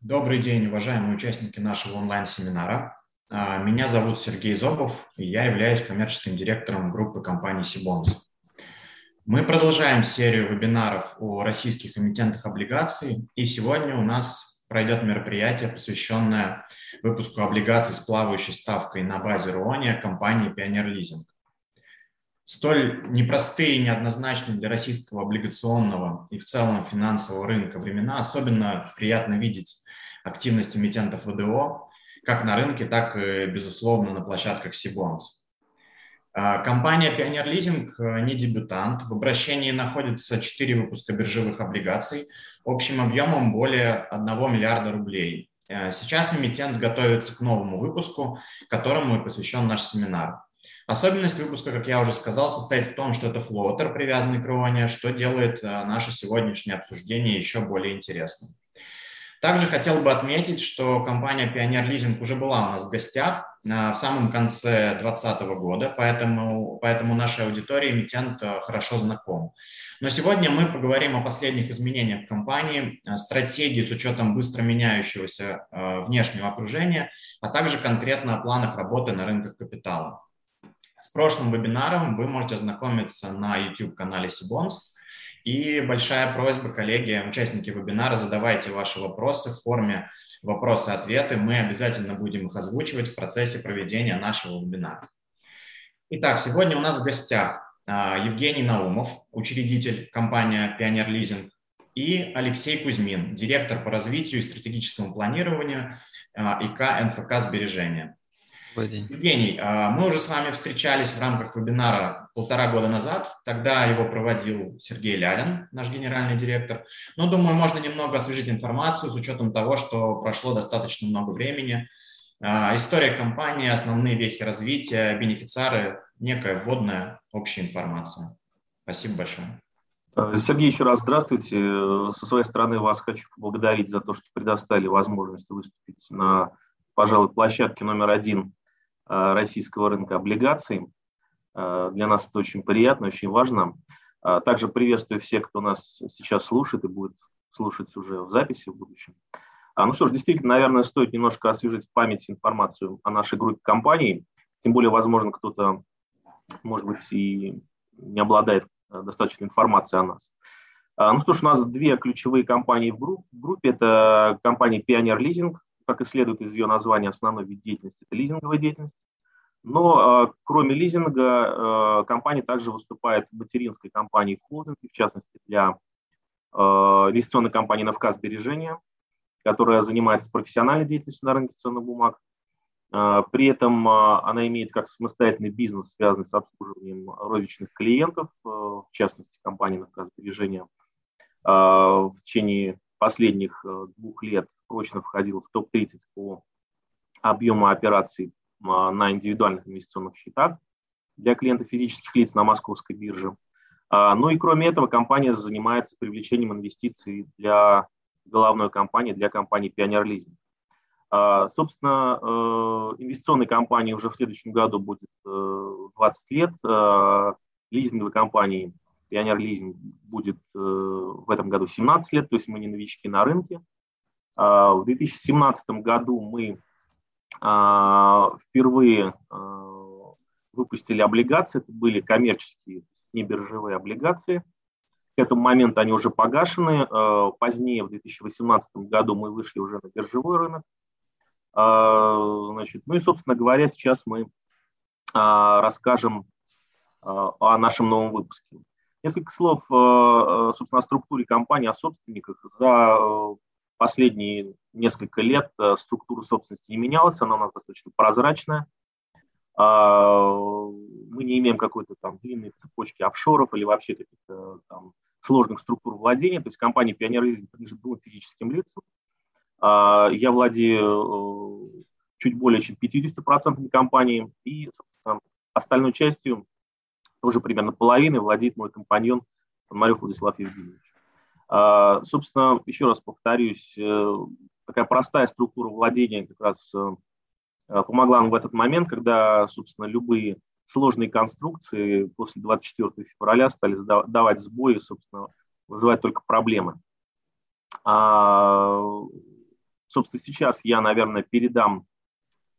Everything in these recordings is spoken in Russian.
Добрый день, уважаемые участники нашего онлайн-семинара. А, меня зовут Сергей Зобов, и я являюсь коммерческим директором группы компании Сибонс. Мы продолжаем серию вебинаров о российских эмитентах облигаций, и сегодня у нас пройдет мероприятие, посвященное выпуску облигаций с плавающей ставкой на базе РУОНИа компании Pioneer Leasing. Столь непростые и неоднозначные для российского облигационного и в целом финансового рынка времена особенно приятно видеть активность эмитентов ВДО как на рынке, так и, безусловно, на площадках Сибонс. А, компания Pioneer Leasing э, не дебютант. В обращении находится 4 выпуска биржевых облигаций общим объемом более 1 миллиарда рублей. Э, сейчас эмитент готовится к новому выпуску, которому и посвящен наш семинар. Особенность выпуска, как я уже сказал, состоит в том, что это флотер, привязанный к Руоне, что делает э, наше сегодняшнее обсуждение еще более интересным. Также хотел бы отметить, что компания Pioneer Leasing уже была у нас в гостях в самом конце 2020 года, поэтому, поэтому нашей аудитории эмитент э, хорошо знаком. Но сегодня мы поговорим о последних изменениях компании, стратегии с учетом быстро меняющегося э, внешнего окружения, а также конкретно о планах работы на рынках капитала. С прошлым вебинаром вы можете ознакомиться на YouTube-канале Сибонс, и большая просьба, коллеги, участники вебинара, задавайте ваши вопросы в форме вопросы-ответы. Мы обязательно будем их озвучивать в процессе проведения нашего вебинара. Итак, сегодня у нас в гостях а, Евгений Наумов, учредитель компании Pioneer Leasing, и Алексей Кузьмин, директор по развитию и стратегическому планированию а, ИК НФК «Сбережения». Добрый день. Евгений, а, мы уже с вами встречались в рамках вебинара полтора года назад. Тогда его проводил Сергей Лялин, наш генеральный директор. Но, думаю, можно немного освежить информацию с учетом того, что прошло достаточно много времени. А, история компании, основные вехи развития, бенефициары, некая вводная общая информация. Спасибо большое. Сергей, еще раз здравствуйте. Со своей стороны вас хочу поблагодарить за то, что предоставили возможность выступить на, пожалуй, площадке номер один российского рынка облигаций. Э, для нас это очень приятно, очень важно. Э, также приветствую всех, кто нас сейчас слушает и будет слушать уже в записи в будущем. А, ну что ж, действительно, наверное, стоит немножко освежить в памяти информацию о нашей группе компаний. Тем более, возможно, кто-то, может быть, и не обладает достаточной информацией о нас. А, ну что ж, у нас две ключевые компании в группе. Это компания Pioneer Leasing, как и следует из ее названия, основной вид деятельности – это лизинговая деятельность. Но э, кроме лизинга, э, компания также выступает материнской компанией в холдинге, в частности, для э, инвестиционной компании «Навказ Сбережения», которая занимается профессиональной деятельностью на рынке ценных бумаг. При этом она имеет как самостоятельный бизнес, связанный с обслуживанием розничных клиентов, в частности, компания «Навказ Сбережения». В течение последних двух лет прочно входил в топ-30 по объему операций а, на индивидуальных инвестиционных счетах для клиентов физических лиц на московской бирже. А, ну и кроме этого, компания занимается привлечением инвестиций для головной компании, для компании Pioneer Leasing. А, собственно, э, инвестиционной компании уже в следующем году будет 20 э, лет, лизинговой компании Pioneer Leasing будет э, в этом году 17 лет, то есть мы не новички на рынке. А, в 2017 году мы а, впервые а, выпустили облигации, это были коммерческие, не биржевые облигации. К этому моменту они уже погашены. Позднее, в 2018 году, мы вышли уже на биржевой рынок. Значит, ну и, собственно говоря, сейчас мы расскажем о нашем новом выпуске. Несколько слов, собственно, о структуре компании, о собственниках. За последние несколько лет э, структура собственности не менялась, она у нас достаточно прозрачная. А, мы не имеем какой-то там длинной цепочки офшоров или вообще каких-то там сложных структур владения. То есть компания Пионер принадлежит двум физическим лицам. А, я владею э, чуть более чем 50% компании, и, собственно, остальной частью, тоже примерно половиной, владеет мой компаньон Пономарев Владислав Евгеньевич. А, собственно, еще раз повторюсь, э, такая простая структура владения как раз э, помогла нам в этот момент, когда, собственно, любые сложные конструкции после 24 февраля стали давать сбои, собственно, вызывать только проблемы. А, Собственно, сейчас я, наверное, передам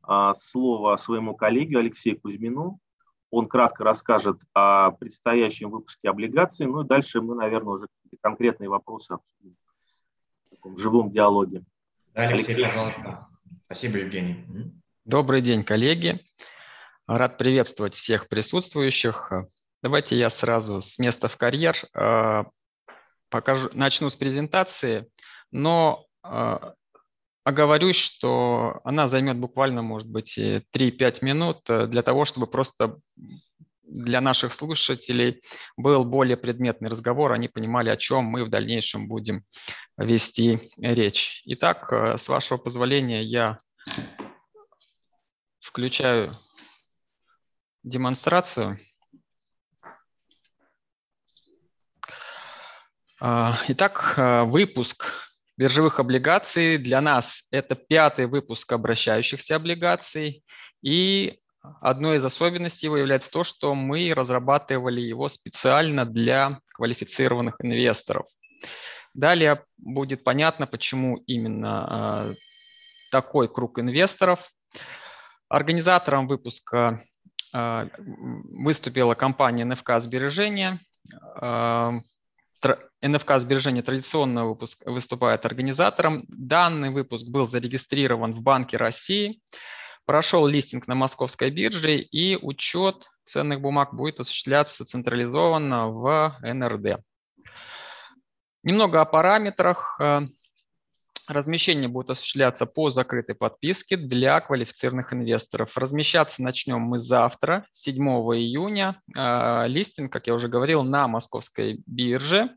а, слово своему коллеге Алексею Кузьмину. Он кратко расскажет о предстоящем выпуске облигаций. Ну и дальше мы, наверное, уже конкретные вопросы обсудим в таком живом диалоге. Да, Алексей, Алексей, пожалуйста. Спасибо, Евгений. Добрый день, коллеги. Рад приветствовать всех присутствующих. Давайте я сразу с места в карьер а, покажу, начну с презентации, но а, оговорюсь, что она займет буквально, может быть, 3-5 минут э, для того, чтобы просто для наших слушателей был более предметный разговор, они понимали, о чем мы в дальнейшем будем вести речь. Итак, э, с вашего позволения я включаю демонстрацию. А, итак, э, выпуск биржевых облигаций. Для нас это пятый выпуск обращающихся облигаций. И одной из особенностей его является то, что мы разрабатывали его специально для квалифицированных инвесторов. Далее будет понятно, почему именно э, такой круг инвесторов. Организатором выпуска э, выступила компания НФК «Сбережения». Э, НФК сбережения традиционно выпуск выступает организатором. Данный выпуск был зарегистрирован в Банке России, прошел листинг на московской бирже и учет ценных бумаг будет осуществляться централизованно в НРД. Немного о параметрах. Размещение будет осуществляться по закрытой подписке для квалифицированных инвесторов. Размещаться начнем мы завтра, 7 июня. Э, листинг, как я уже говорил, на московской бирже.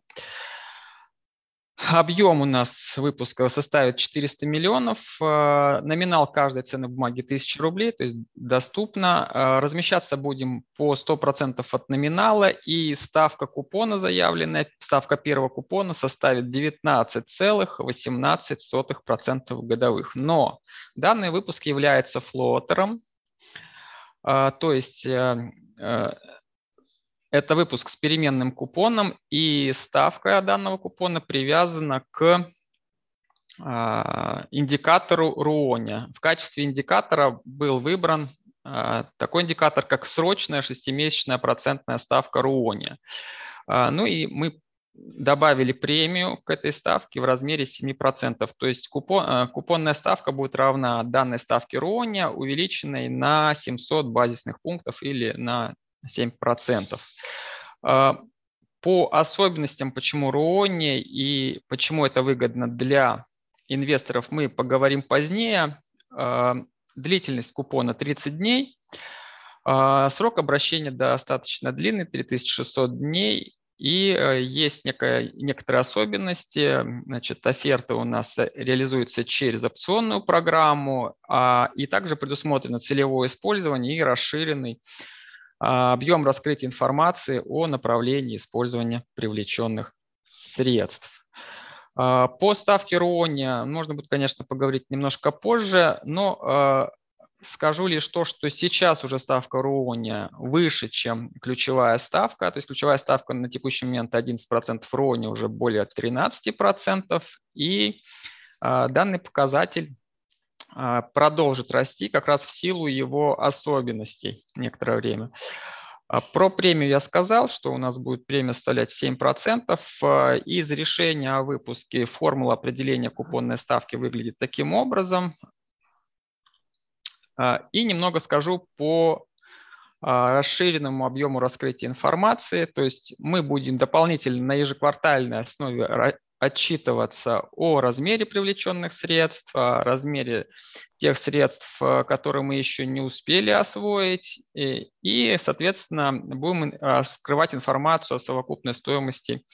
Объем у нас выпуска составит 400 миллионов. Э, номинал каждой ценной бумаги 1000 рублей, то есть доступно. Э, размещаться будем по 100% от номинала и ставка купона заявленная, ставка первого купона составит 19,18% годовых. Но данный выпуск является флотером, э, то есть это выпуск с переменным купоном, и ставка данного купона привязана к а, индикатору РУОНИ. В качестве индикатора был выбран а, такой индикатор, как срочная шестимесячная процентная ставка РУОНИ. А, ну и мы добавили премию к этой ставке в размере 7%. То есть купон, купонная ставка будет равна данной ставке РУОНИ, увеличенной на 700 базисных пунктов или на 7%. А, по особенностям, почему РОНИ и почему это выгодно для инвесторов, мы поговорим позднее. А, длительность купона 30 дней. А, срок обращения достаточно длинный, 3600 дней. И есть некая, некоторые особенности. Значит, оферта у нас реализуется через опционную программу, и также предусмотрено целевое использование и расширенный а, объем раскрытия информации о направлении использования привлеченных средств. А, по ставке РОНИ можно будет, конечно, поговорить немножко позже, но а, скажу лишь то, что сейчас уже ставка РОНИ выше, чем ключевая ставка. То есть ключевая ставка на текущий момент 11%, РОНИ уже более 13%. И данный показатель а, продолжит расти как раз в силу его особенностей некоторое время. А, про премию я сказал, что у нас будет премия составлять 7%. А, из решения о выпуске формула определения купонной ставки выглядит таким образом. И немного скажу по расширенному объему раскрытия информации. То есть мы будем дополнительно на ежеквартальной основе отчитываться о размере привлеченных средств, о размере тех средств, э, которые мы еще не успели освоить, и, соответственно, будем э, скрывать информацию о совокупной стоимости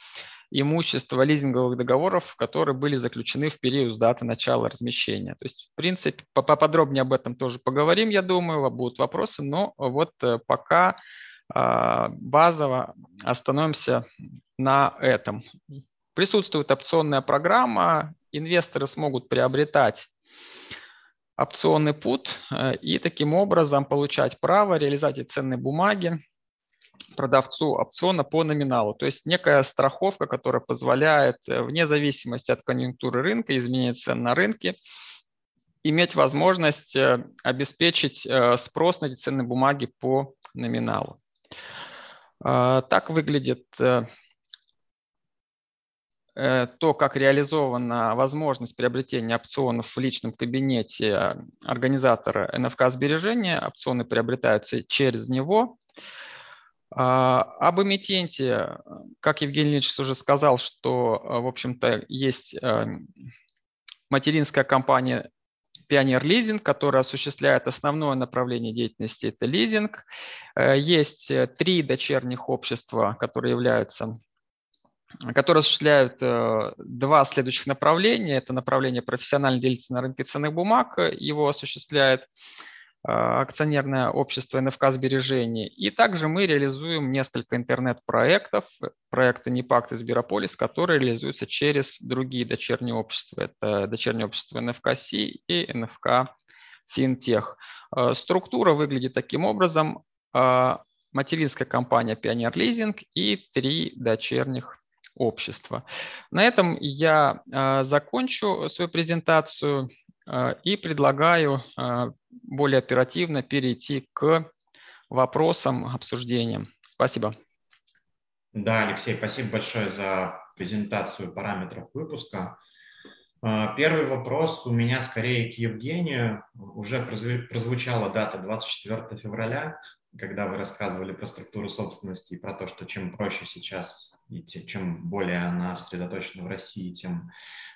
имущества лизинговых договоров, которые были заключены в период с даты начала размещения. То есть, в принципе, поподробнее об этом тоже поговорим, я думаю, будут вопросы, но вот э, пока базово остановимся на этом. Присутствует опционная программа, инвесторы смогут приобретать опционный пут э, и таким образом получать право реализовать ценные бумаги продавцу опциона по номиналу. То есть некая страховка, которая позволяет э, вне зависимости от конъюнктуры рынка, изменения цен на рынке, иметь возможность э, обеспечить спрос на эти ценные бумаги по номиналу. Так выглядит то, как реализована возможность приобретения опционов в личном кабинете организатора НФК сбережения. Опционы приобретаются через него. А, об эмитенте, как Евгений Ильич уже сказал, что, в общем-то, есть материнская компания Пионер Лизинг, который осуществляет основное направление деятельности, это лизинг. Э, есть э, три дочерних общества, которые являются которые осуществляют э, два следующих направления. Это направление профессиональной деятельности на рынке ценных бумаг, его осуществляет а, акционерное общество НФК сбережений. И также мы реализуем несколько интернет-проектов, проекты НИПАКТ и Сберополис, которые реализуются через другие дочерние общества. Это дочернее общество НФК-Си и НФК Финтех. А, структура выглядит таким образом. Материнская компания Пионер Лизинг и три дочерних общества. На этом я закончу свою презентацию. Э, и предлагаю э, более оперативно перейти к вопросам, обсуждениям. Спасибо. Да, Алексей, спасибо большое за презентацию параметров выпуска. Первый вопрос у меня скорее к Евгению. Уже прозвучала дата 24 февраля, когда вы рассказывали про структуру собственности и про то, что чем проще сейчас и чем более она сосредоточена в России, тем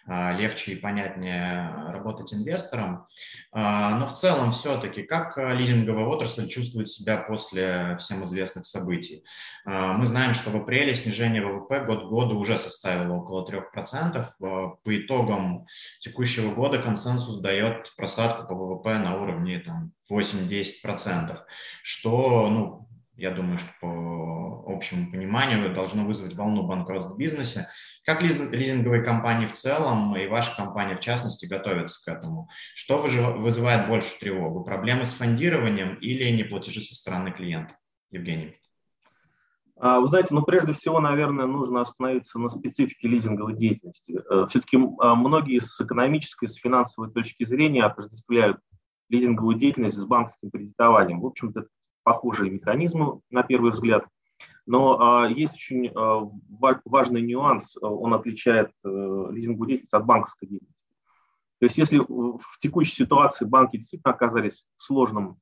а, легче и понятнее работать инвестором. А, но в целом все-таки, как лизинговая отрасль чувствует себя после всем известных событий? А, мы знаем, что в апреле снижение ВВП год к году уже составило около 3%. По итогам текущего года консенсус дает просадку по ВВП на уровне там, 8-10%, что ну, я думаю, что по общему пониманию должно вызвать волну банкротств в бизнесе. Как лизинговые компании в целом и ваша компания в частности готовятся к этому? Что вызывает больше тревогу? Проблемы с фондированием или неплатежи со стороны клиента? Евгений. А, вы знаете, ну прежде всего, наверное, нужно остановиться на специфике лизинговой деятельности. Э, Все-таки а, многие с экономической, с финансовой точки зрения отождествляют лизинговую деятельность с банковским кредитованием. В общем-то, похожие механизмы на первый взгляд. Но а, есть очень а, важный нюанс, он отличает а, лизинговую деятельность от банковской деятельности. То есть если в текущей ситуации банки действительно оказались в сложном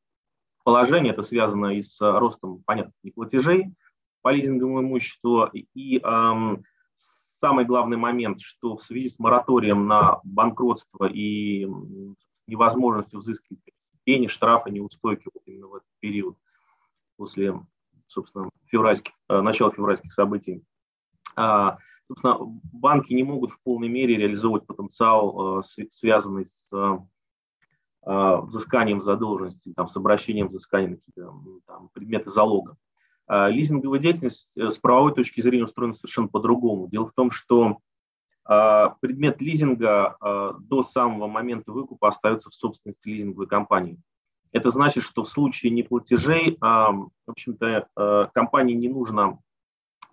положении, это связано и с ростом, понятно, неплатежей по лизинговому имуществу, и э, самый главный момент, что в связи с мораторием на банкротство и невозможностью взыскивать пени, штрафы, неустойки вот именно в этот период – после, собственно, февральских, э, начала февральских событий. А, собственно, банки не могут в полной мере реализовывать потенциал, э, связанный с э, взысканием задолженности, там, с обращением взыскания на предметы залога. А, лизинговая деятельность с правовой точки зрения устроена совершенно по-другому. Дело в том, что а, предмет лизинга до самого момента выкупа остается в собственности лизинговой компании. Это значит, что в случае неплатежей, в общем-то, э, компании не нужно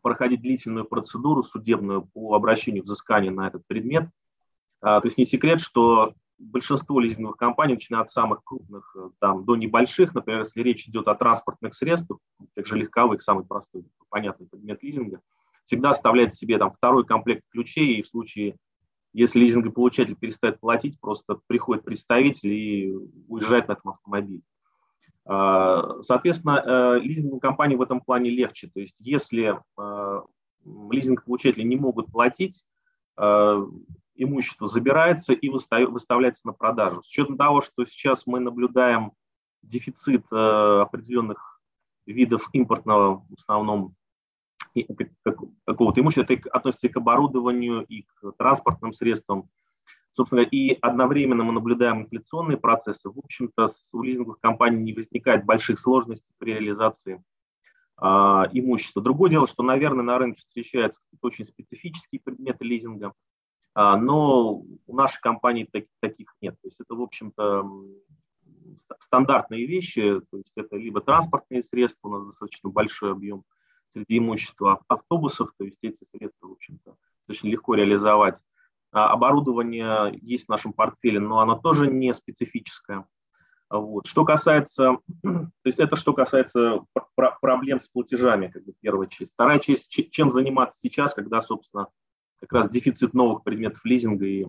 проходить длительную процедуру судебную по обращению взыскания на этот предмет. А, то есть не секрет, что большинство лизинговых компаний, начиная от самых крупных э, там, до небольших, например, если речь идет о транспортных средствах, тех же легковых, самый простой, понятный предмет лизинга, всегда оставляет себе там второй комплект ключей, и в случае если лизингополучатель перестает платить, просто приходит представитель и уезжает на этом автомобиле. А, соответственно, э, лизинговым компании в этом плане легче. То есть если э, лизингополучатели не могут платить, э, имущество забирается и выставляется на продажу. С учетом того, что сейчас мы наблюдаем дефицит определенных видов импортного, в основном какого-то имущества, это относится и к оборудованию, и к транспортным средствам. Собственно, и одновременно мы наблюдаем инфляционные процессы. В общем-то, у лизинговых компаний не возникает больших сложностей при реализации а, имущества. Другое дело, что, наверное, на рынке встречаются очень специфические предметы лизинга, а, но у нашей компании так, таких нет. То есть это, в общем-то, стандартные вещи, то есть это либо транспортные средства, у нас достаточно большой объем среди имущества автобусов, то есть эти средства, в общем-то, достаточно легко реализовать. оборудование есть в нашем портфеле, но оно тоже не специфическое. Вот. Что касается, то есть это что касается пр- проблем с платежами, как бы первая часть. Вторая часть, чем заниматься сейчас, когда, собственно, как раз дефицит новых предметов лизинга. И,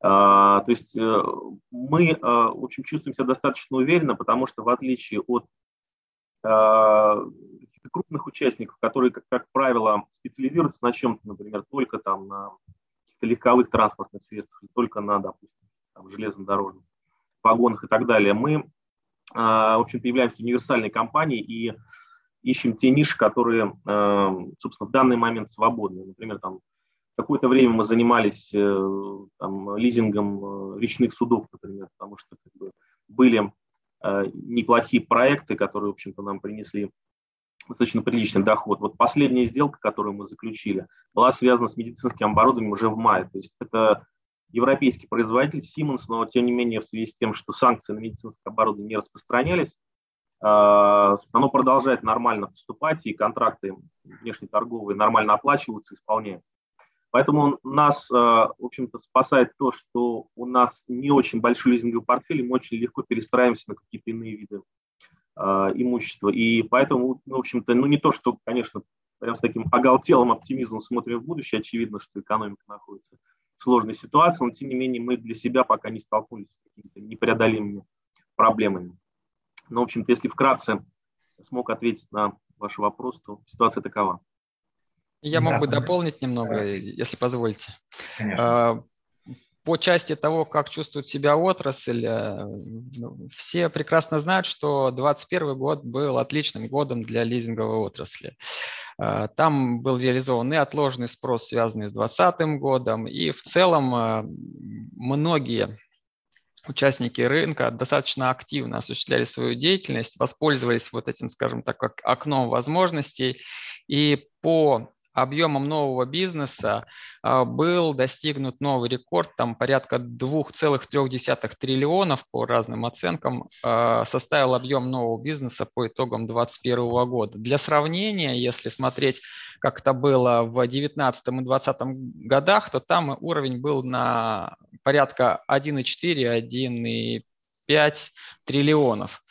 а, то есть э, мы, а, в общем, чувствуем себя достаточно уверенно, потому что в отличие от а, крупных участников, которые, как, как правило, специализируются на чем-то, например, только там на каких-то легковых транспортных средствах, только на, допустим, там, железнодорожных вагонах и так далее, мы, в общем-то, являемся универсальной компанией и ищем те ниши, которые, собственно, в данный момент свободны. Например, там Какое-то время мы занимались э, там, лизингом э, речных судов, например, потому что как бы, были э, неплохие проекты, которые, в общем-то, нам принесли достаточно приличный доход. Вот последняя сделка, которую мы заключили, была связана с медицинским оборудованием уже в мае. То есть это европейский производитель Siemens, но тем не менее в связи с тем, что санкции на медицинское оборудование не распространялись, оно продолжает нормально поступать, и контракты внешнеторговые нормально оплачиваются, исполняются. Поэтому нас, э, в общем-то, спасает то, что у нас не очень большой лизинговый портфель, и мы очень легко перестраиваемся на какие-то иные виды имущества. И поэтому, ну, в общем-то, ну не то, что, конечно, прям с таким оголтелым оптимизмом смотрим в будущее, очевидно, что экономика находится в сложной ситуации, но тем не менее мы для себя пока не столкнулись с какими-то непреодолимыми проблемами. Но, в общем-то, если вкратце смог ответить на ваш вопрос, то ситуация такова. Я мог да. бы дополнить немного, Давайте. если позволите. Конечно. По части того, как чувствует себя отрасль, э, ну, все прекрасно знают, что 2021 год был отличным годом для лизинговой отрасли. А, там был реализован и отложенный спрос, связанный с 2020 годом, и в целом э, многие участники рынка достаточно активно осуществляли свою деятельность, воспользовались вот этим, скажем так, окном возможностей, и по объемом нового бизнеса а, был достигнут новый рекорд, там порядка 2,3 триллионов по разным оценкам а, составил объем нового бизнеса по итогам 2021 года. Для сравнения, если смотреть, как это было в 2019 и 2020 годах, то там уровень был на порядка 1,4-1,5 триллионов.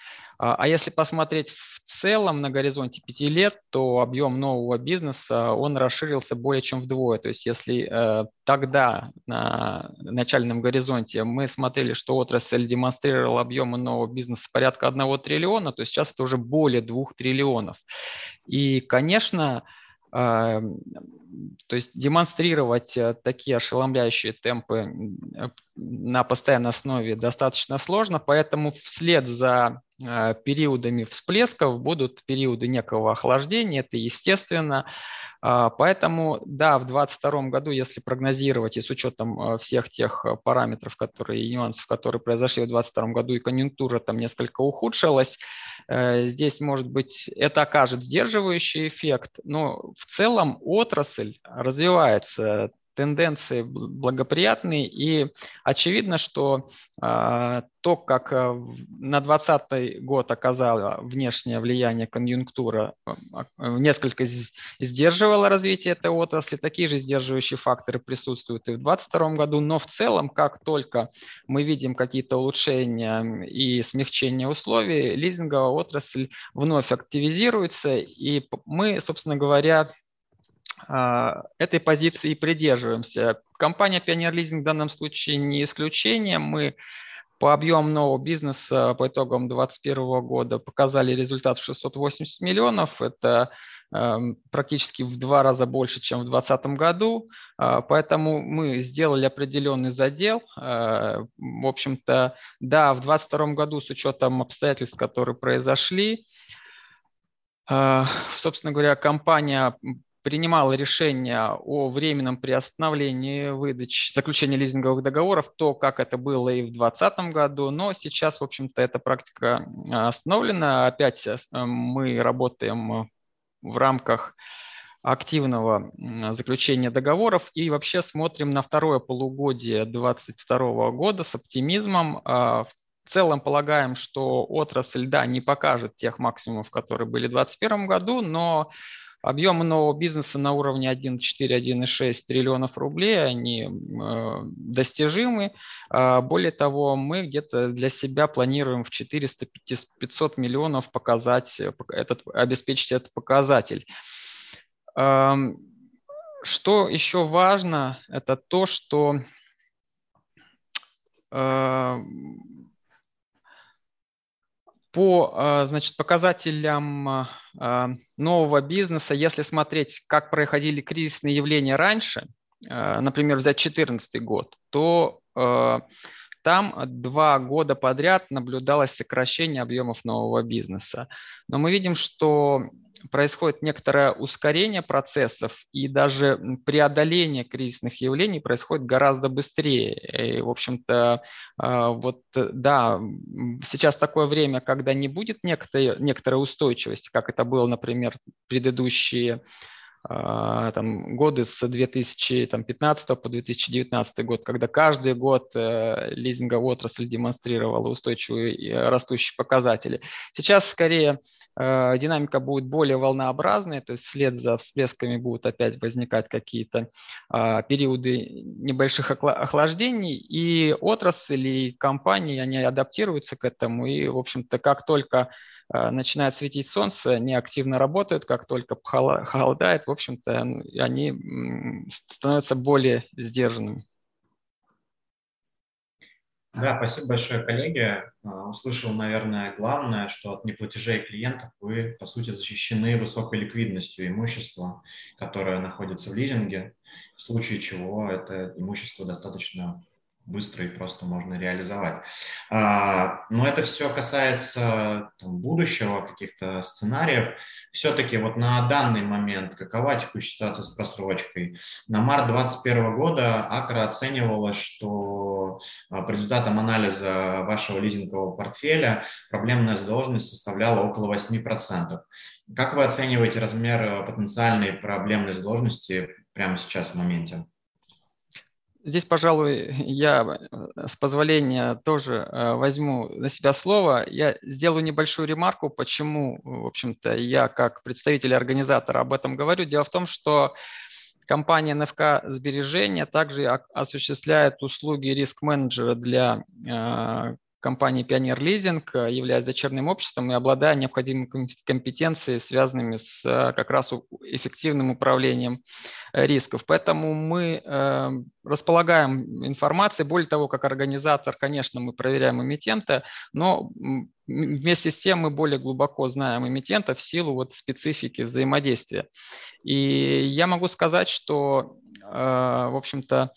А, а если посмотреть в целом на горизонте пяти лет, то объем нового бизнеса, он расширился более чем вдвое. То есть если э, тогда на начальном горизонте мы смотрели, что отрасль демонстрировала объемы нового бизнеса порядка одного триллиона, то сейчас это уже более двух триллионов. И, конечно, то есть демонстрировать э, такие ошеломляющие темпы э, на постоянной основе достаточно сложно, поэтому вслед за э, периодами всплесков будут периоды некого охлаждения, это естественно. А, поэтому, да, в 2022 году, если прогнозировать и с учетом всех тех параметров, которые и нюансов, которые произошли в 2022 году, и конъюнктура там несколько ухудшилась, Э, здесь, может быть, это окажет сдерживающий эффект, но в целом отрасль развивается тенденции благоприятные, и очевидно, что э, то, как э, на 2020 год оказало внешнее влияние конъюнктура, э, несколько сдерживало развитие этой отрасли, такие же сдерживающие факторы присутствуют и в 2022 году, но в целом, как только мы видим какие-то улучшения и смягчение условий, лизинговая отрасль вновь активизируется, и мы, собственно говоря, а, этой позиции придерживаемся. Компания Pioneer Leasing в данном случае не исключение. Мы по объему нового бизнеса по итогам 2021 года показали результат в 680 миллионов. Это э, практически в два раза больше, чем в 2020 году. Э, поэтому мы сделали определенный задел. Э, в общем-то, да, в 2022 году с учетом обстоятельств, которые произошли, собственно говоря, компания принимала решение о временном приостановлении выдачи, заключения лизинговых договоров, то, как это было и в 2020 году, но сейчас, в общем-то, эта практика а, остановлена. Опять э, мы работаем в рамках активного заключения договоров и вообще смотрим на второе полугодие 2022 года с оптимизмом. А, в целом полагаем, что отрасль, да, не покажет тех максимумов, которые были в 2021 году, но Объемы нового бизнеса на уровне 1,4-1,6 триллионов рублей, они э, достижимы. А, более того, мы где-то для себя планируем в 400-500 миллионов показать, этот, обеспечить этот показатель. Что еще важно, это то, что э, по э, значит, показателям э, нового бизнеса, если смотреть, как проходили кризисные явления раньше, например, взять 2014 год, то там два года подряд наблюдалось сокращение объемов нового бизнеса. Но мы видим, что происходит некоторое ускорение процессов, и даже преодоление кризисных явлений происходит гораздо быстрее. И, в общем-то, а, вот да, сейчас такое время, когда не будет некоторой, некоторой устойчивости, как это было, например, предыдущие там, годы с 2015 по 2019 год, когда каждый год э, лизинговая отрасль демонстрировала устойчивые и растущие показатели. Сейчас скорее э, динамика будет более волнообразной, то есть вслед за всплесками будут опять возникать какие-то а, периоды небольших охлаждений, и отрасль и компании, они адаптируются к этому, и, в общем-то, как только начинает светить солнце, они активно работают, как только холодает, в общем-то, они становятся более сдержанными. Да, спасибо большое, коллеги. Э, услышал, наверное, главное, что от неплатежей клиентов вы, по сути, защищены высокой ликвидностью имущества, которое находится в лизинге, в случае чего это имущество достаточно быстро и просто можно реализовать. А, но это все касается там, будущего, каких-то сценариев. Все-таки вот на данный момент какова текущая ситуация с просрочкой? На март 2021 года Акра оценивала, что а, по результатам анализа вашего лизингового портфеля проблемная задолженность составляла около 8%. Как вы оцениваете размер потенциальной проблемной задолженности прямо сейчас в моменте? Здесь, пожалуй, я э, с позволения тоже э, возьму на себя слово. Я сделаю небольшую ремарку, почему, в общем-то, я как представитель организатора об этом говорю. Дело в том, что компания НФК сбережения также осуществляет услуги риск-менеджера для э, компании Pioneer Leasing, э, являясь дочерним обществом и обладая необходимыми компетенциями, связанными с э, как раз эффективным управлением э, рисков. Поэтому мы располагаем информацией. Более того, как организатор, конечно, мы проверяем эмитента, но вместе с тем мы более глубоко знаем эмитента в силу вот специфики взаимодействия. И я могу сказать, что, в общем-то,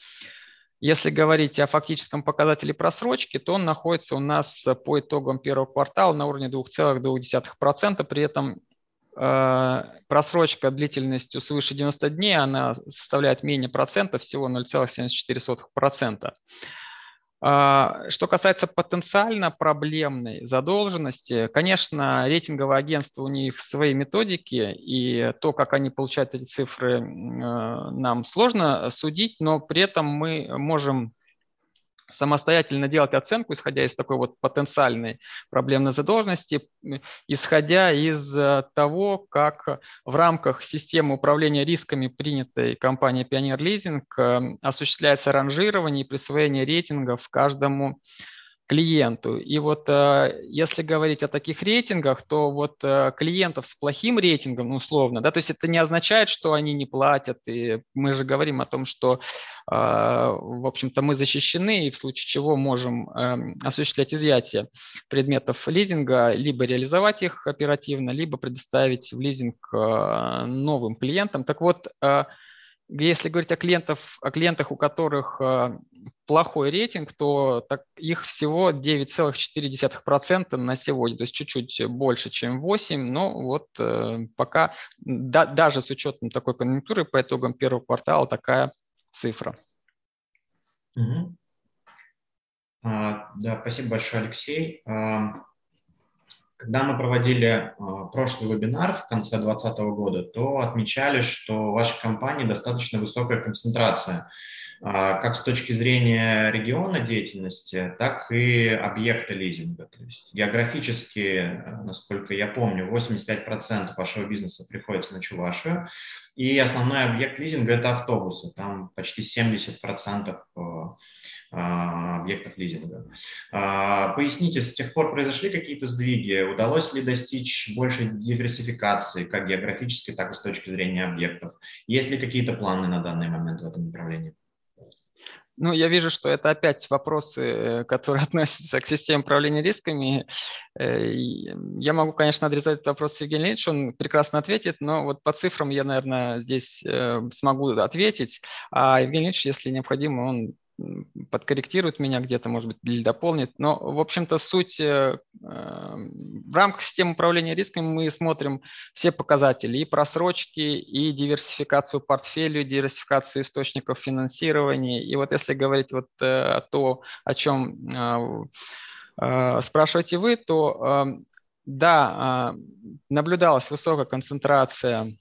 если говорить о фактическом показателе просрочки, то он находится у нас по итогам первого квартала на уровне 2,2%. При этом э, просрочка длительностью свыше 90 дней, она составляет менее процента, всего 0,74%. А, что касается потенциально проблемной задолженности, конечно, рейтинговые агентства, у них свои методики, и то, как они получают эти цифры, нам сложно судить, но при этом мы можем самостоятельно делать оценку, исходя из такой вот потенциальной проблемной задолженности, исходя из э, того, как в рамках системы управления рисками, принятой компанией Pioneer Leasing, э, осуществляется ранжирование и присвоение рейтингов каждому клиенту. И вот э, если говорить о таких рейтингах, то вот э, клиентов с плохим рейтингом, ну, условно, да, то есть это не означает, что они не платят, и мы же говорим о том, что, э, в общем-то, мы защищены, и в случае чего можем эм, осуществлять изъятие предметов лизинга, либо реализовать их оперативно, либо предоставить в лизинг новым клиентам. Так вот, если говорить о, клиентов, о клиентах, у которых э, плохой рейтинг, то так, их всего 9,4% на сегодня, то есть чуть-чуть больше, чем 8, но вот э, пока да, даже с учетом такой конъюнктуры по итогам первого квартала такая цифра. Угу. А, да, спасибо большое, Алексей. А, когда мы проводили а, прошлый вебинар в конце 2020 года, то отмечали, что в вашей компании достаточно высокая концентрация а, как с точки зрения региона деятельности, так и объекта лизинга. То есть географически, насколько я помню, 85% вашего бизнеса приходится на Чувашию, и основной объект лизинга – это автобусы, там почти 70% а, объектов лизинга. А, поясните, с тех пор произошли какие-то сдвиги? Удалось ли достичь большей диверсификации, как географической, так и с точки зрения объектов? Есть ли какие-то планы на данный момент в этом направлении? Ну, я вижу, что это опять вопросы, э, которые относятся к системе управления рисками. Э, я могу, конечно, адресовать этот вопрос Евгению Леонидовичу, он прекрасно ответит, но вот по цифрам я, наверное, здесь э, смогу ответить. А Евгений Леонидович, если необходимо, он подкорректирует меня где-то, может быть, или дополнит. Но, в общем-то, суть э, в рамках системы управления рисками мы смотрим все показатели и просрочки, и диверсификацию портфеля, диверсификацию источников финансирования. И вот если говорить вот э, то, о чем э, спрашиваете вы, то да, наблюдалась высокая концентрация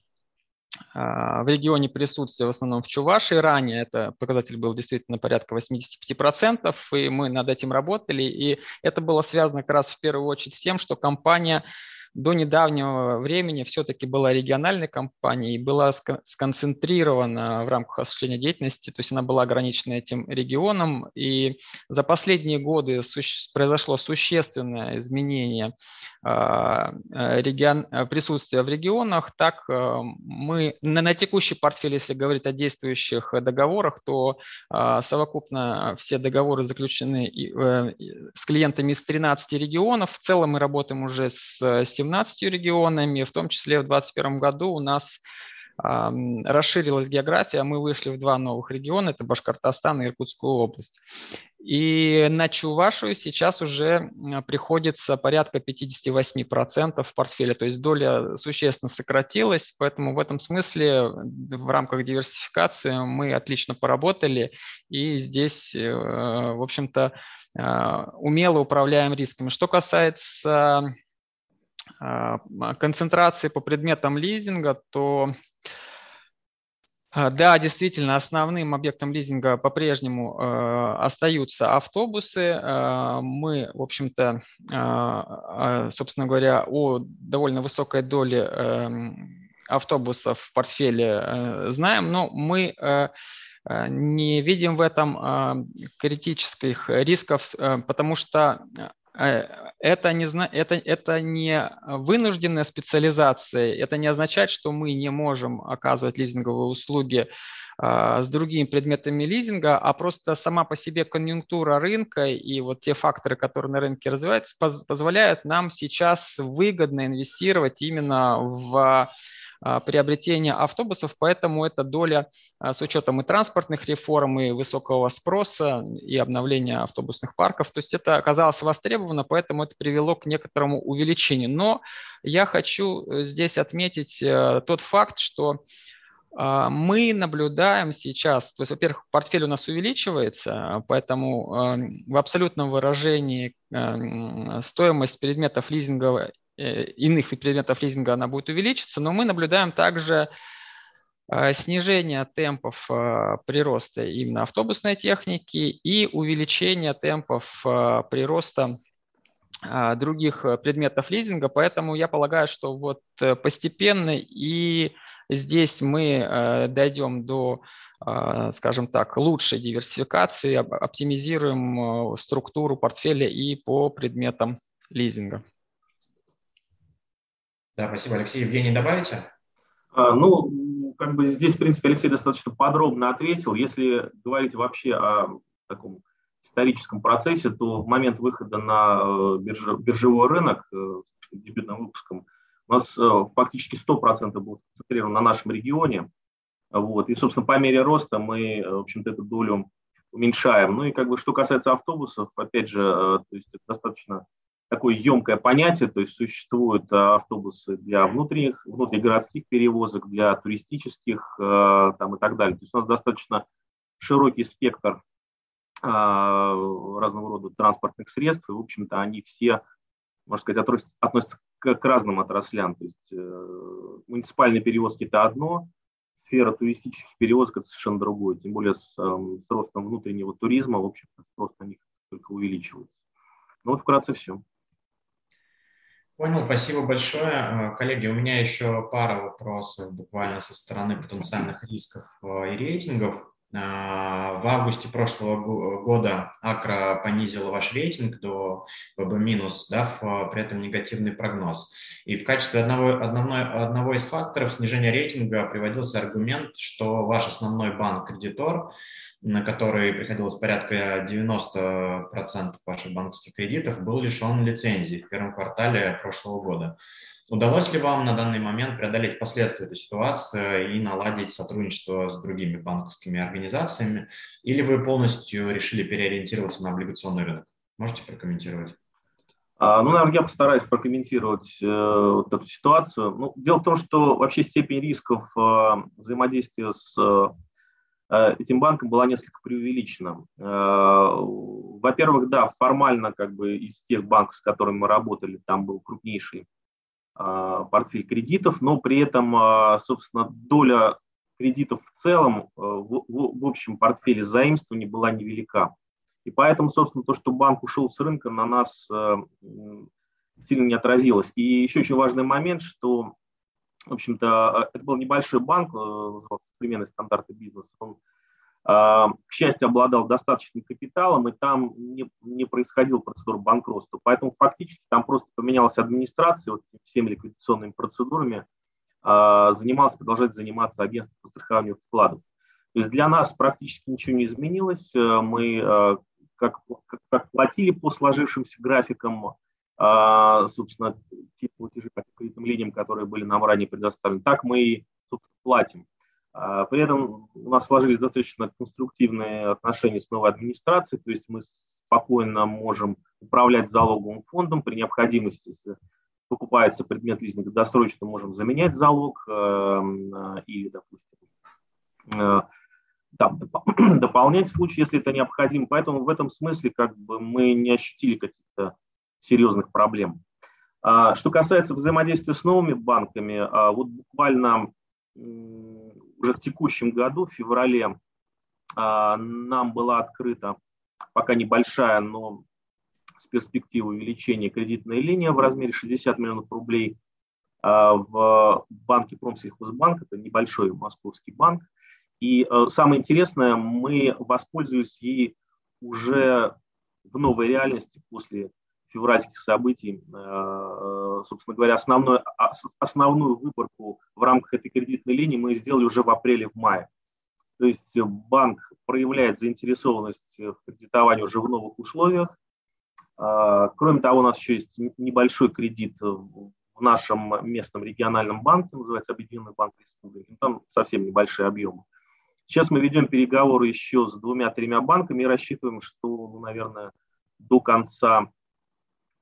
в регионе присутствия в основном в Чувашии ранее, это показатель был действительно порядка 85%, и мы над этим работали, и это было связано как раз в первую очередь с тем, что компания до недавнего времени все-таки была региональной компанией была сконцентрирована в рамках осуществления деятельности, то есть она была ограничена этим регионом. И за последние годы произошло существенное изменение а, регион, присутствия в регионах. Так а, мы на, на текущий портфель, если говорить о действующих договорах, то а, совокупно все договоры заключены э, с клиентами из 13 регионов. В целом мы работаем уже с 17 регионами, в том числе в 2021 году у нас расширилась география, мы вышли в два новых региона, это Башкортостан и Иркутскую область. И на Чувашию сейчас уже приходится порядка 58% в портфеле, то есть доля существенно сократилась, поэтому в этом смысле в рамках диверсификации мы отлично поработали, и здесь, э, в общем-то, э, умело управляем рисками. Что касается а, концентрации по предметам лизинга, то да, действительно, основным объектом лизинга по-прежнему э, остаются автобусы. Э, мы, в общем-то, э, собственно говоря, о довольно высокой доле э, автобусов в портфеле знаем, но мы не видим в этом критических рисков, потому что это не, это, это не вынужденная специализация, это не означает, что мы не можем оказывать лизинговые услуги а, с другими предметами лизинга, а просто сама по себе конъюнктура рынка и вот те факторы, которые на рынке развиваются, позволяют нам сейчас выгодно инвестировать именно в приобретения автобусов, поэтому эта доля а, с учетом и транспортных реформ, и высокого спроса, и обновления автобусных парков, то есть это оказалось востребовано, поэтому это привело к некоторому увеличению. Но я хочу э, здесь отметить э, тот факт, что а, мы наблюдаем сейчас, то есть, во-первых, портфель у нас увеличивается, поэтому в абсолютном выражении стоимость предметов лизинга Э, иных предметов лизинга она будет увеличиться, но мы наблюдаем также э, снижение темпов э, прироста именно автобусной техники и увеличение темпов прироста других предметов лизинга, поэтому я полагаю, что вот постепенно и здесь мы дойдем до, скажем так, лучшей диверсификации, оптимизируем структуру портфеля и по предметам лизинга. Да, спасибо, Алексей. Евгений, добавите? А, ну, как бы здесь, в принципе, Алексей достаточно подробно ответил. Если говорить вообще о таком историческом процессе, то в момент выхода на э, биржевой рынок э, с дебютным выпуском у нас э, фактически 100% был сконцентрирован на нашем регионе. Вот. И, собственно, по мере роста мы, в общем-то, эту долю уменьшаем. Ну и как бы что касается автобусов, опять же, то есть это достаточно такое емкое понятие, то есть существуют э, автобусы для внутренних, внутригородских перевозок, для туристических э, там, и так далее. То есть у нас достаточно широкий спектр э, разного рода транспортных средств, и, в общем-то, они все, можно сказать, относятся к, разным отраслям. То есть муниципальные перевозки – это одно, сфера туристических перевозок – это совершенно другое. Тем более с, с ростом внутреннего туризма, в общем спрос на них только увеличивается. Ну вот вкратце все. Понял, спасибо большое. Э, коллеги, у меня еще пара вопросов буквально со стороны потенциальных рисков э, и рейтингов. Э, в августе прошлого года Акра понизила ваш рейтинг до ББ-, дав при этом негативный прогноз. И в качестве одного, одного, одного из факторов снижения рейтинга приводился аргумент, что ваш основной банк-кредитор на который приходилось порядка 90% ваших банковских кредитов, был лишен лицензии в первом квартале прошлого года. Удалось ли вам на данный момент преодолеть последствия этой ситуации и наладить сотрудничество с другими банковскими организациями, или вы полностью решили переориентироваться на облигационный рынок? Можете прокомментировать? А, ну, наверное, я постараюсь прокомментировать э, вот эту ситуацию. Ну, дело в том, что вообще степень рисков э, взаимодействия с э, этим банком была несколько преувеличена. Э, во-первых, да, формально как бы из тех банков, с которыми мы работали, там был крупнейший портфель кредитов, но при этом, собственно, доля кредитов в целом в, в, в общем портфеле заимствований была невелика. И поэтому, собственно, то, что банк ушел с рынка, на нас сильно не отразилось. И еще очень важный момент, что в общем-то, это был небольшой банк, назывался современный стандарты бизнеса. Он, а, к счастью, обладал достаточным капиталом, и там не, не происходил процедура банкротства. Поэтому фактически там просто поменялась администрация вот всеми ликвидационными процедурами, а, занимался, продолжает заниматься агентство по страхованию вкладов. То есть для нас практически ничего не изменилось. Э, мы э, как, как, как платили по сложившимся графикам, а, собственно, те платежи по кредитным линиям, которые были нам ранее предоставлены, так мы и, платим. А, при этом у нас сложились достаточно конструктивные отношения с новой администрацией, то есть мы спокойно можем управлять залоговым фондом при необходимости, если покупается предмет лизинга досрочно, можем заменять залог эм, или, допустим, э, там, дополнять в случае, если это необходимо. Поэтому в этом смысле как бы мы не ощутили каких-то серьезных проблем. А, что касается взаимодействия с новыми банками, а, вот буквально уже в текущем году, в феврале, а, нам была открыта пока небольшая, но с перспективой увеличения кредитная линия в размере 60 миллионов рублей в банке Промсельхозбанк, это небольшой московский банк. И самое интересное, мы воспользовались ей уже в новой реальности после февральских событий, э, собственно говоря, основной, а, основную выборку в рамках этой кредитной линии мы сделали уже в апреле, в мае. То есть банк проявляет заинтересованность в кредитовании уже в новых условиях. А, кроме того, у нас еще есть небольшой кредит в нашем местном региональном банке, называется Объединенный банк Республики. Там совсем небольшие объемы. Сейчас мы ведем переговоры еще с двумя-тремя банками и рассчитываем, что, ну, наверное, до конца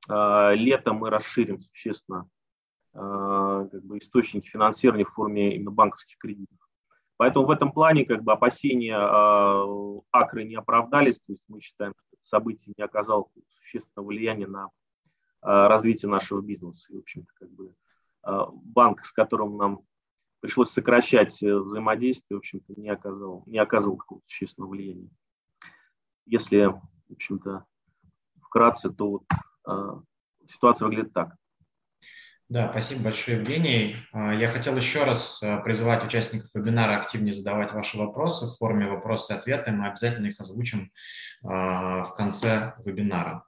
летом мы расширим существенно а, как бы, источники финансирования в форме именно банковских кредитов. Поэтому в этом плане как бы, опасения э, Акры не оправдались, то есть мы считаем, что это событие не оказало существенного влияния на э, развитие нашего бизнеса. И, в общем-то, как бы, э, банк, с которым нам пришлось сокращать взаимодействие, в общем-то, не оказал, не оказывал какого-то существенного влияния. Если, в общем-то, вкратце, то вот Э, ситуация выглядит так. Да, спасибо большое, Евгений. Э, я хотел еще раз э, призывать участников вебинара активнее задавать ваши вопросы в форме вопросы и ответы. Мы обязательно их озвучим в конце вебинара.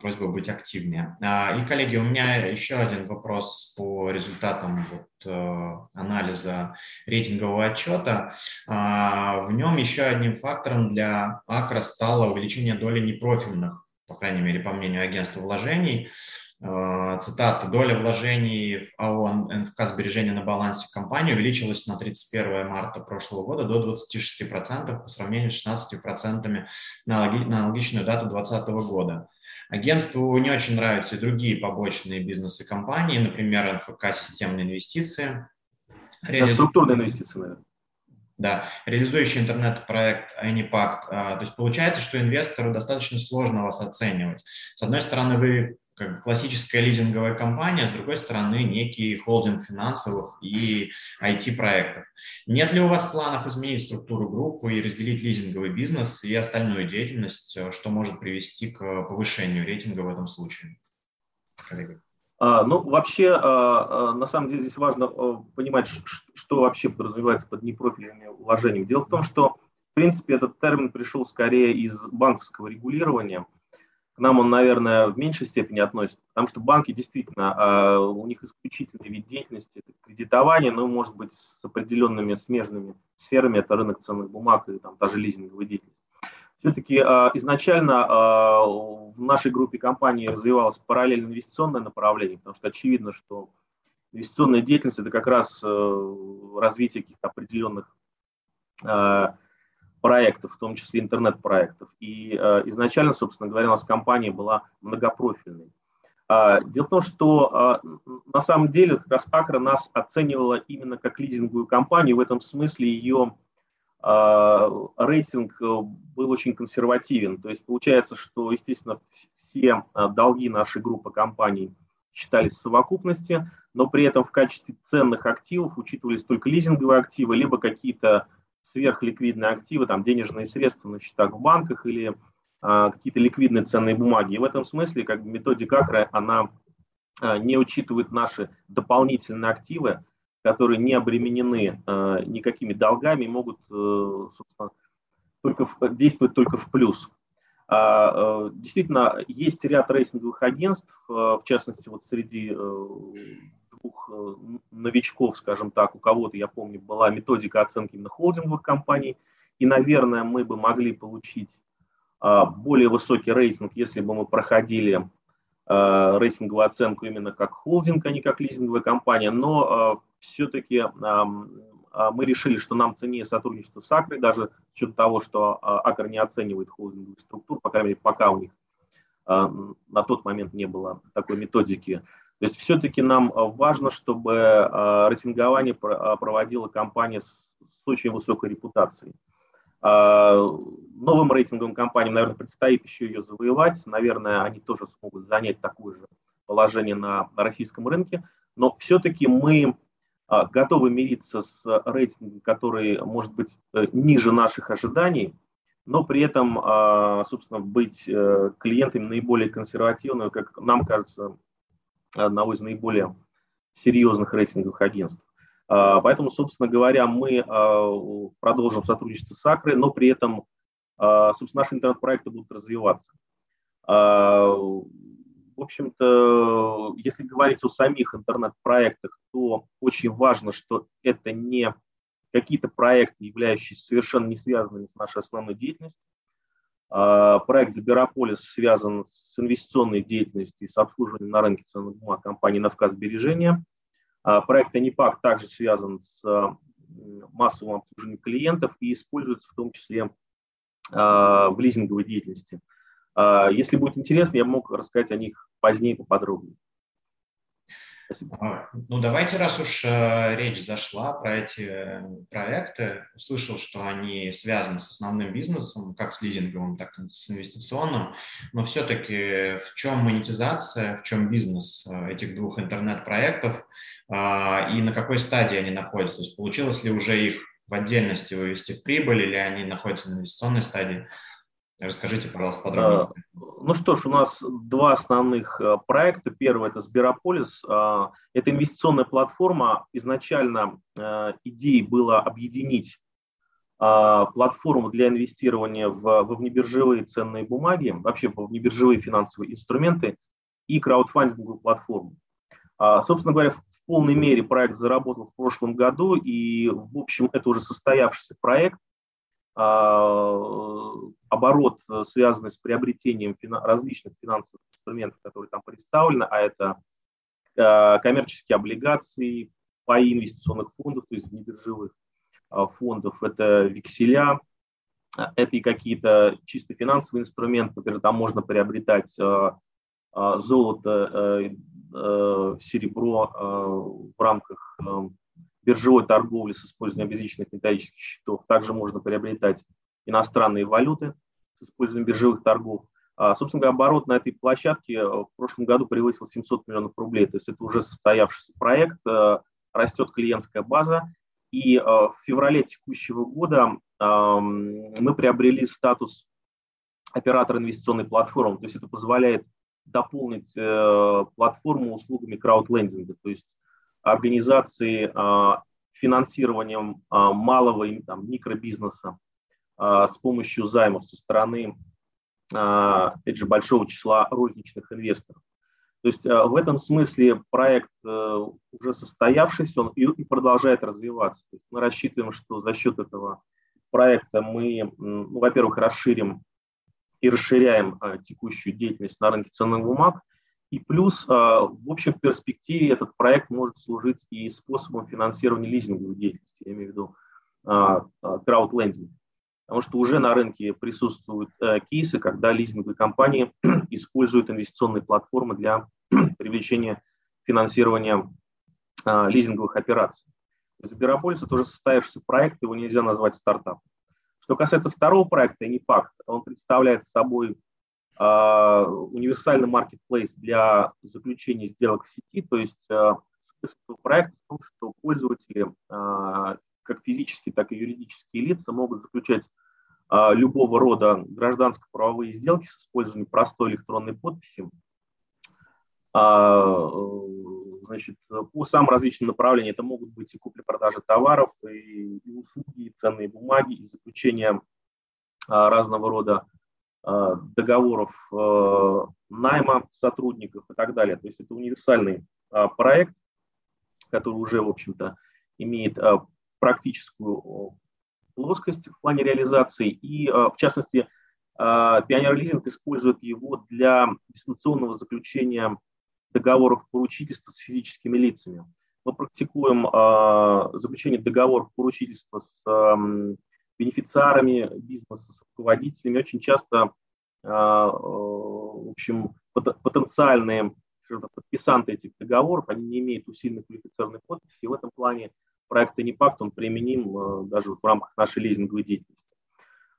Просьба быть активнее. И, коллеги, у меня еще один вопрос по результатам вот, анализа рейтингового отчета. В нем еще одним фактором для АКРА стало увеличение доли непрофильных по крайней мере, по мнению агентства вложений. Э, цитата, доля вложений в АО НФК сбережения на балансе компании увеличилась на 31 марта прошлого года до 26% по сравнению с 16% на аналогичную дату 2020 года. Агентству не очень нравятся и другие побочные бизнесы компании, например, НФК «Системные инвестиции». Реализ... Структурные инвестиции, наверное да, реализующий интернет-проект Anypact. А, то есть получается, что инвестору достаточно сложно вас оценивать. С одной стороны, вы как классическая лизинговая компания, с другой стороны, некий холдинг финансовых и IT-проектов. Нет ли у вас планов изменить структуру группы и разделить лизинговый бизнес и остальную деятельность, что может привести к повышению рейтинга в этом случае? Коллеги. А, ну, вообще, а, а, на самом деле здесь важно понимать, что вообще подразумевается под непрофильными вложениями. Дело в том, что, в принципе, этот термин пришел скорее из банковского регулирования. К нам он, наверное, в меньшей степени относится, потому что банки действительно, у них исключительный вид деятельности – это кредитование, но, может быть, с определенными смежными сферами, это рынок ценных бумаг и там, та же лизинговая деятельность. Все-таки а, изначально а, в нашей группе компаний развивалось параллельно инвестиционное направление, потому что очевидно, что инвестиционная деятельность – это как раз э, развитие каких-то определенных а, проектов, в том числе интернет-проектов. И изначально, собственно говоря, у нас компания была многопрофильной. Дело в том, что на самом деле как раз Акра нас оценивала именно как лизинговую компанию, в этом смысле ее рейтинг э, был очень консервативен. То есть получается, что, естественно, все а, долги нашей группы компаний считались в совокупности, но при этом в качестве ценных активов учитывались только лизинговые активы, либо какие-то сверхликвидные активы, там денежные средства на счетах в банках или а, какие-то ликвидные ценные бумаги. И в этом смысле как методика Акра, она а, не учитывает наши дополнительные активы, которые не обременены э, никакими долгами, могут э, только действовать только в плюс. А, э, действительно, есть ряд рейтинговых агентств, в частности, вот среди двух новичков, скажем так, у кого-то, я помню, была методика оценки именно холдинговых компаний, и, наверное, мы бы могли получить э, более высокий рейтинг, если бы мы проходили рейтинговую оценку именно как холдинг, а не как лизинговая компания, но все-таки а, мы решили, что нам ценнее сотрудничество с Акрой, даже с учетом того, что а, Акр не оценивает холдинговых структур, по крайней мере, пока у них а, на тот момент не было такой методики. То есть все-таки нам важно, чтобы рейтингование проводила компания с очень высокой репутацией. Новым рейтинговым компаниям, наверное, предстоит еще ее завоевать. Наверное, они тоже смогут занять такое же положение на российском рынке. Но все-таки мы готовы мириться с рейтингом, который может быть э, ниже наших ожиданий, но при этом, а, собственно, быть э, клиентами наиболее консервативного, как нам кажется, одного из наиболее серьезных рейтинговых агентств. А, поэтому, собственно говоря, мы продолжим сотрудничество с Акрой, но при этом, собственно, наши интернет-проекты будут развиваться в общем-то, если говорить о самих интернет-проектах, то очень важно, что это не какие-то проекты, являющиеся совершенно не связанными с нашей основной деятельностью. А, проект Забирополис связан с инвестиционной деятельностью и с обслуживанием на рынке ценных бумаг компании «Навказ Сбережения». А, проект Анипак также связан с массовым обслуживанием клиентов и используется в том числе а, в лизинговой деятельности – если будет интересно, я мог рассказать о них позднее поподробнее. Спасибо. А, ну, давайте, раз уж э, речь зашла про эти э, проекты, услышал, что они связаны с основным бизнесом, как с лизинговым, так и с инвестиционным, но все-таки в чем монетизация, в чем бизнес э, этих двух интернет-проектов а, и на какой стадии они находятся? То есть получилось ли уже их в отдельности вывести в прибыль или они находятся на инвестиционной стадии? Расскажите, пожалуйста, подробнее. А, ну что ж, у нас два основных э, проекта. Первый – это Сберополис. А, это инвестиционная платформа. Изначально идеей было объединить а, платформу для инвестирования в, во внебиржевые ценные бумаги, вообще во внебиржевые финансовые инструменты и краудфандинговую платформу. Собственно говоря, в полной мере проект заработал в прошлом году, и, в общем, это уже состоявшийся проект – а, оборот, э, связанный с приобретением различных финансовых инструментов, которые там представлены, а это а, коммерческие облигации, паи инвестиционных фондов, то есть внебиржевых а, фондов, это векселя, это и какие-то чисто финансовые инструменты, например, там можно приобретать золото, э, э, серебро в рамках биржевой торговли с использованием безличных металлических счетов. Также можно приобретать иностранные валюты с использованием биржевых торгов. А, собственно говоря, оборот на этой площадке в прошлом году превысил 700 миллионов рублей. То есть это уже состоявшийся проект, растет клиентская база. И в феврале текущего года мы приобрели статус оператора инвестиционной платформы. То есть это позволяет дополнить э, платформу услугами краудлендинга, то есть организации а, финансированием а, малого и там, микробизнеса а, с помощью займов со стороны, опять же, большого числа розничных инвесторов. То есть в этом смысле проект э, уже состоявшийся, он и продолжает развиваться. То есть мы рассчитываем, что за счет этого проекта мы, ну, во-первых, расширим и расширяем текущую деятельность на рынке ценных бумаг. И плюс, а, в общем, перспективе этот проект может служить и способом финансирования лизинговой деятельности, я имею в виду а, краудлендинг. Потому что уже на рынке присутствуют кейсы, когда лизинговые компании используют инвестиционные платформы для привлечения финансирования лизинговых операций. Сберополис – это уже состоявшийся проект, его нельзя назвать стартапом. Что касается второго проекта, Непакт, он представляет собой э, универсальный маркетплейс для заключения сделок в сети, то есть э, смысл проекта в том, что пользователи, э, как физические, так и юридические лица, могут заключать э, любого рода гражданско-правовые сделки с использованием простой электронной подписи, значит, по самым различным направлениям. Это могут быть и купли-продажи товаров, и, и услуги, и ценные бумаги, и заключение разного рода договоров а, найма сотрудников и так далее. То есть это универсальный а, проект, который уже, в общем-то, имеет а, практическую плоскость в плане реализации. И, а, в частности, а, Пионер Лизинг использует его для дистанционного заключения договоров поручительства с физическими лицами. Мы практикуем заключение договоров поручительства с бенефициарами бизнеса, с руководителями. Очень часто э, в общем, потенциальные подписанты этих договоров, они не имеют усиленной квалифицированной подписи, и в этом плане проект Анипакт, он применим э, даже в рамках нашей лизинговой деятельности.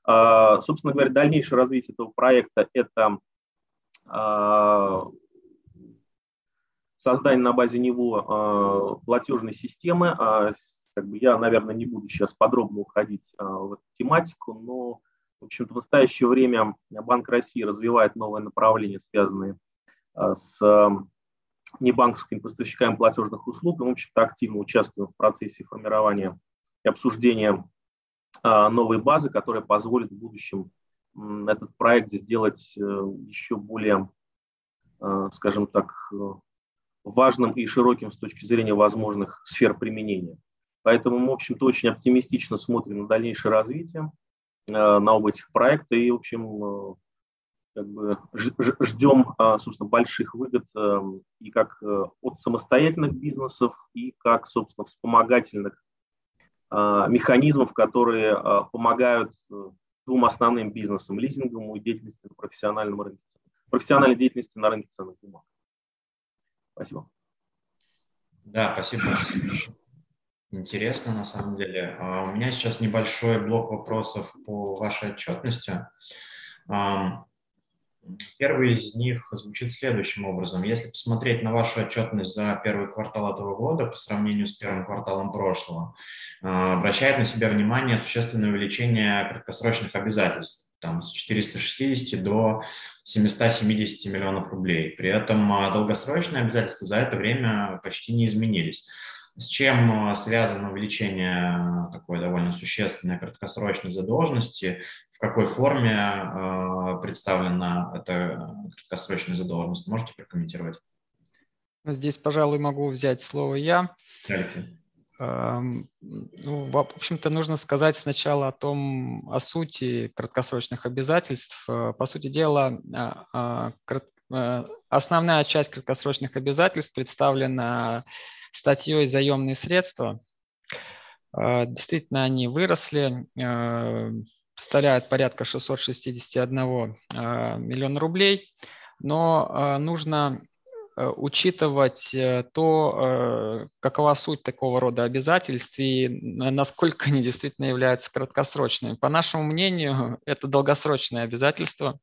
Э, собственно говоря, дальнейшее развитие этого проекта – это создание на базе него а, платежной системы. А, как бы я, наверное, не буду сейчас подробно уходить а, в эту тематику, но, в общем-то, в настоящее время Банк России развивает новые направления, связанные с небанковскими поставщиками платежных услуг. Мы, в общем-то, активно участвуем в процессе формирования и обсуждения новой базы, которая позволит в будущем этот проект сделать э, еще более, скажем так, важным и широким с точки зрения возможных сфер применения. Поэтому мы, в общем-то, очень оптимистично смотрим на дальнейшее развитие, э, на оба этих проекта и, в общем, э, как бы ждем, э, собственно, больших выгод и как от самостоятельных бизнесов, и как, собственно, вспомогательных механизмов, которые помогают двум основным бизнесам – лизинговому и деятельности на профессиональном рынке, профессиональной деятельности на рынке ценных бумаг. Спасибо. Да, спасибо большое. Интересно, на самом деле. А, у меня сейчас небольшой блок вопросов по вашей отчетности. Первый из них звучит следующим образом. Если посмотреть на вашу отчетность за первый квартал этого года по сравнению с первым кварталом прошлого, а, обращает на себя внимание существенное увеличение краткосрочных обязательств там, с 460 до 770 миллионов рублей. При этом а, долгосрочные обязательства за это время почти не изменились. С чем а, связано увеличение а, такой довольно существенной краткосрочной задолженности? В какой форме представлена эта краткосрочная задолженность? Можете прокомментировать? Здесь, пожалуй, могу взять слово я. Алексей. Ну, в общем-то, нужно сказать сначала о том, о сути краткосрочных обязательств. Э, по сути дела, э, основная часть краткосрочных обязательств представлена статьей «Заемные средства». Э, действительно, они выросли, составляют порядка 661 миллиона рублей, но нужно Э, учитывать э, то, э, какова суть такого рода обязательств и насколько они действительно являются краткосрочными. По нашему мнению, это долгосрочные обязательства.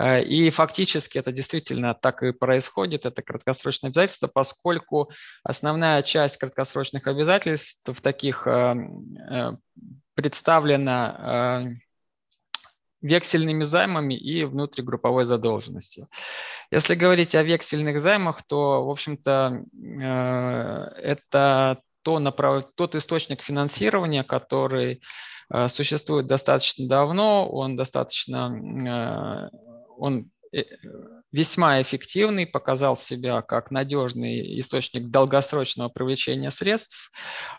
И фактически это действительно так и происходит, это краткосрочные обязательства, поскольку основная часть краткосрочных обязательств таких представлена вексельными займами и внутригрупповой задолженностью. Если говорить о вексельных займах, то, в общем-то, э, это то направ... тот источник финансирования, который э, существует достаточно давно, он достаточно, э, он весьма эффективный, показал себя как надежный источник долгосрочного привлечения средств.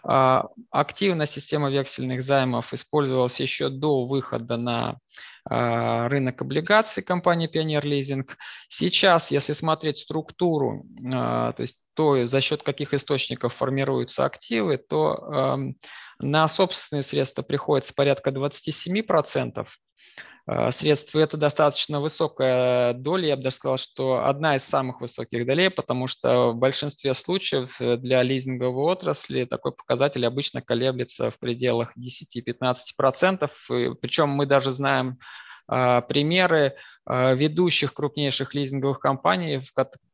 А, активно система вексельных займов использовалась еще до выхода на а, рынок облигаций компании Пионер Лизинг. Сейчас, если смотреть структуру, а, то есть то, за счет каких источников формируются активы, то на собственные средства приходится порядка 27%, Э, средств. И это достаточно высокая доля, я бы даже сказал, что одна из самых высоких долей, потому что в большинстве случаев э, для лизинговой отрасли такой показатель обычно колеблется в пределах 10-15%. Причем мы даже знаем э, примеры ведущих крупнейших лизинговых компаний,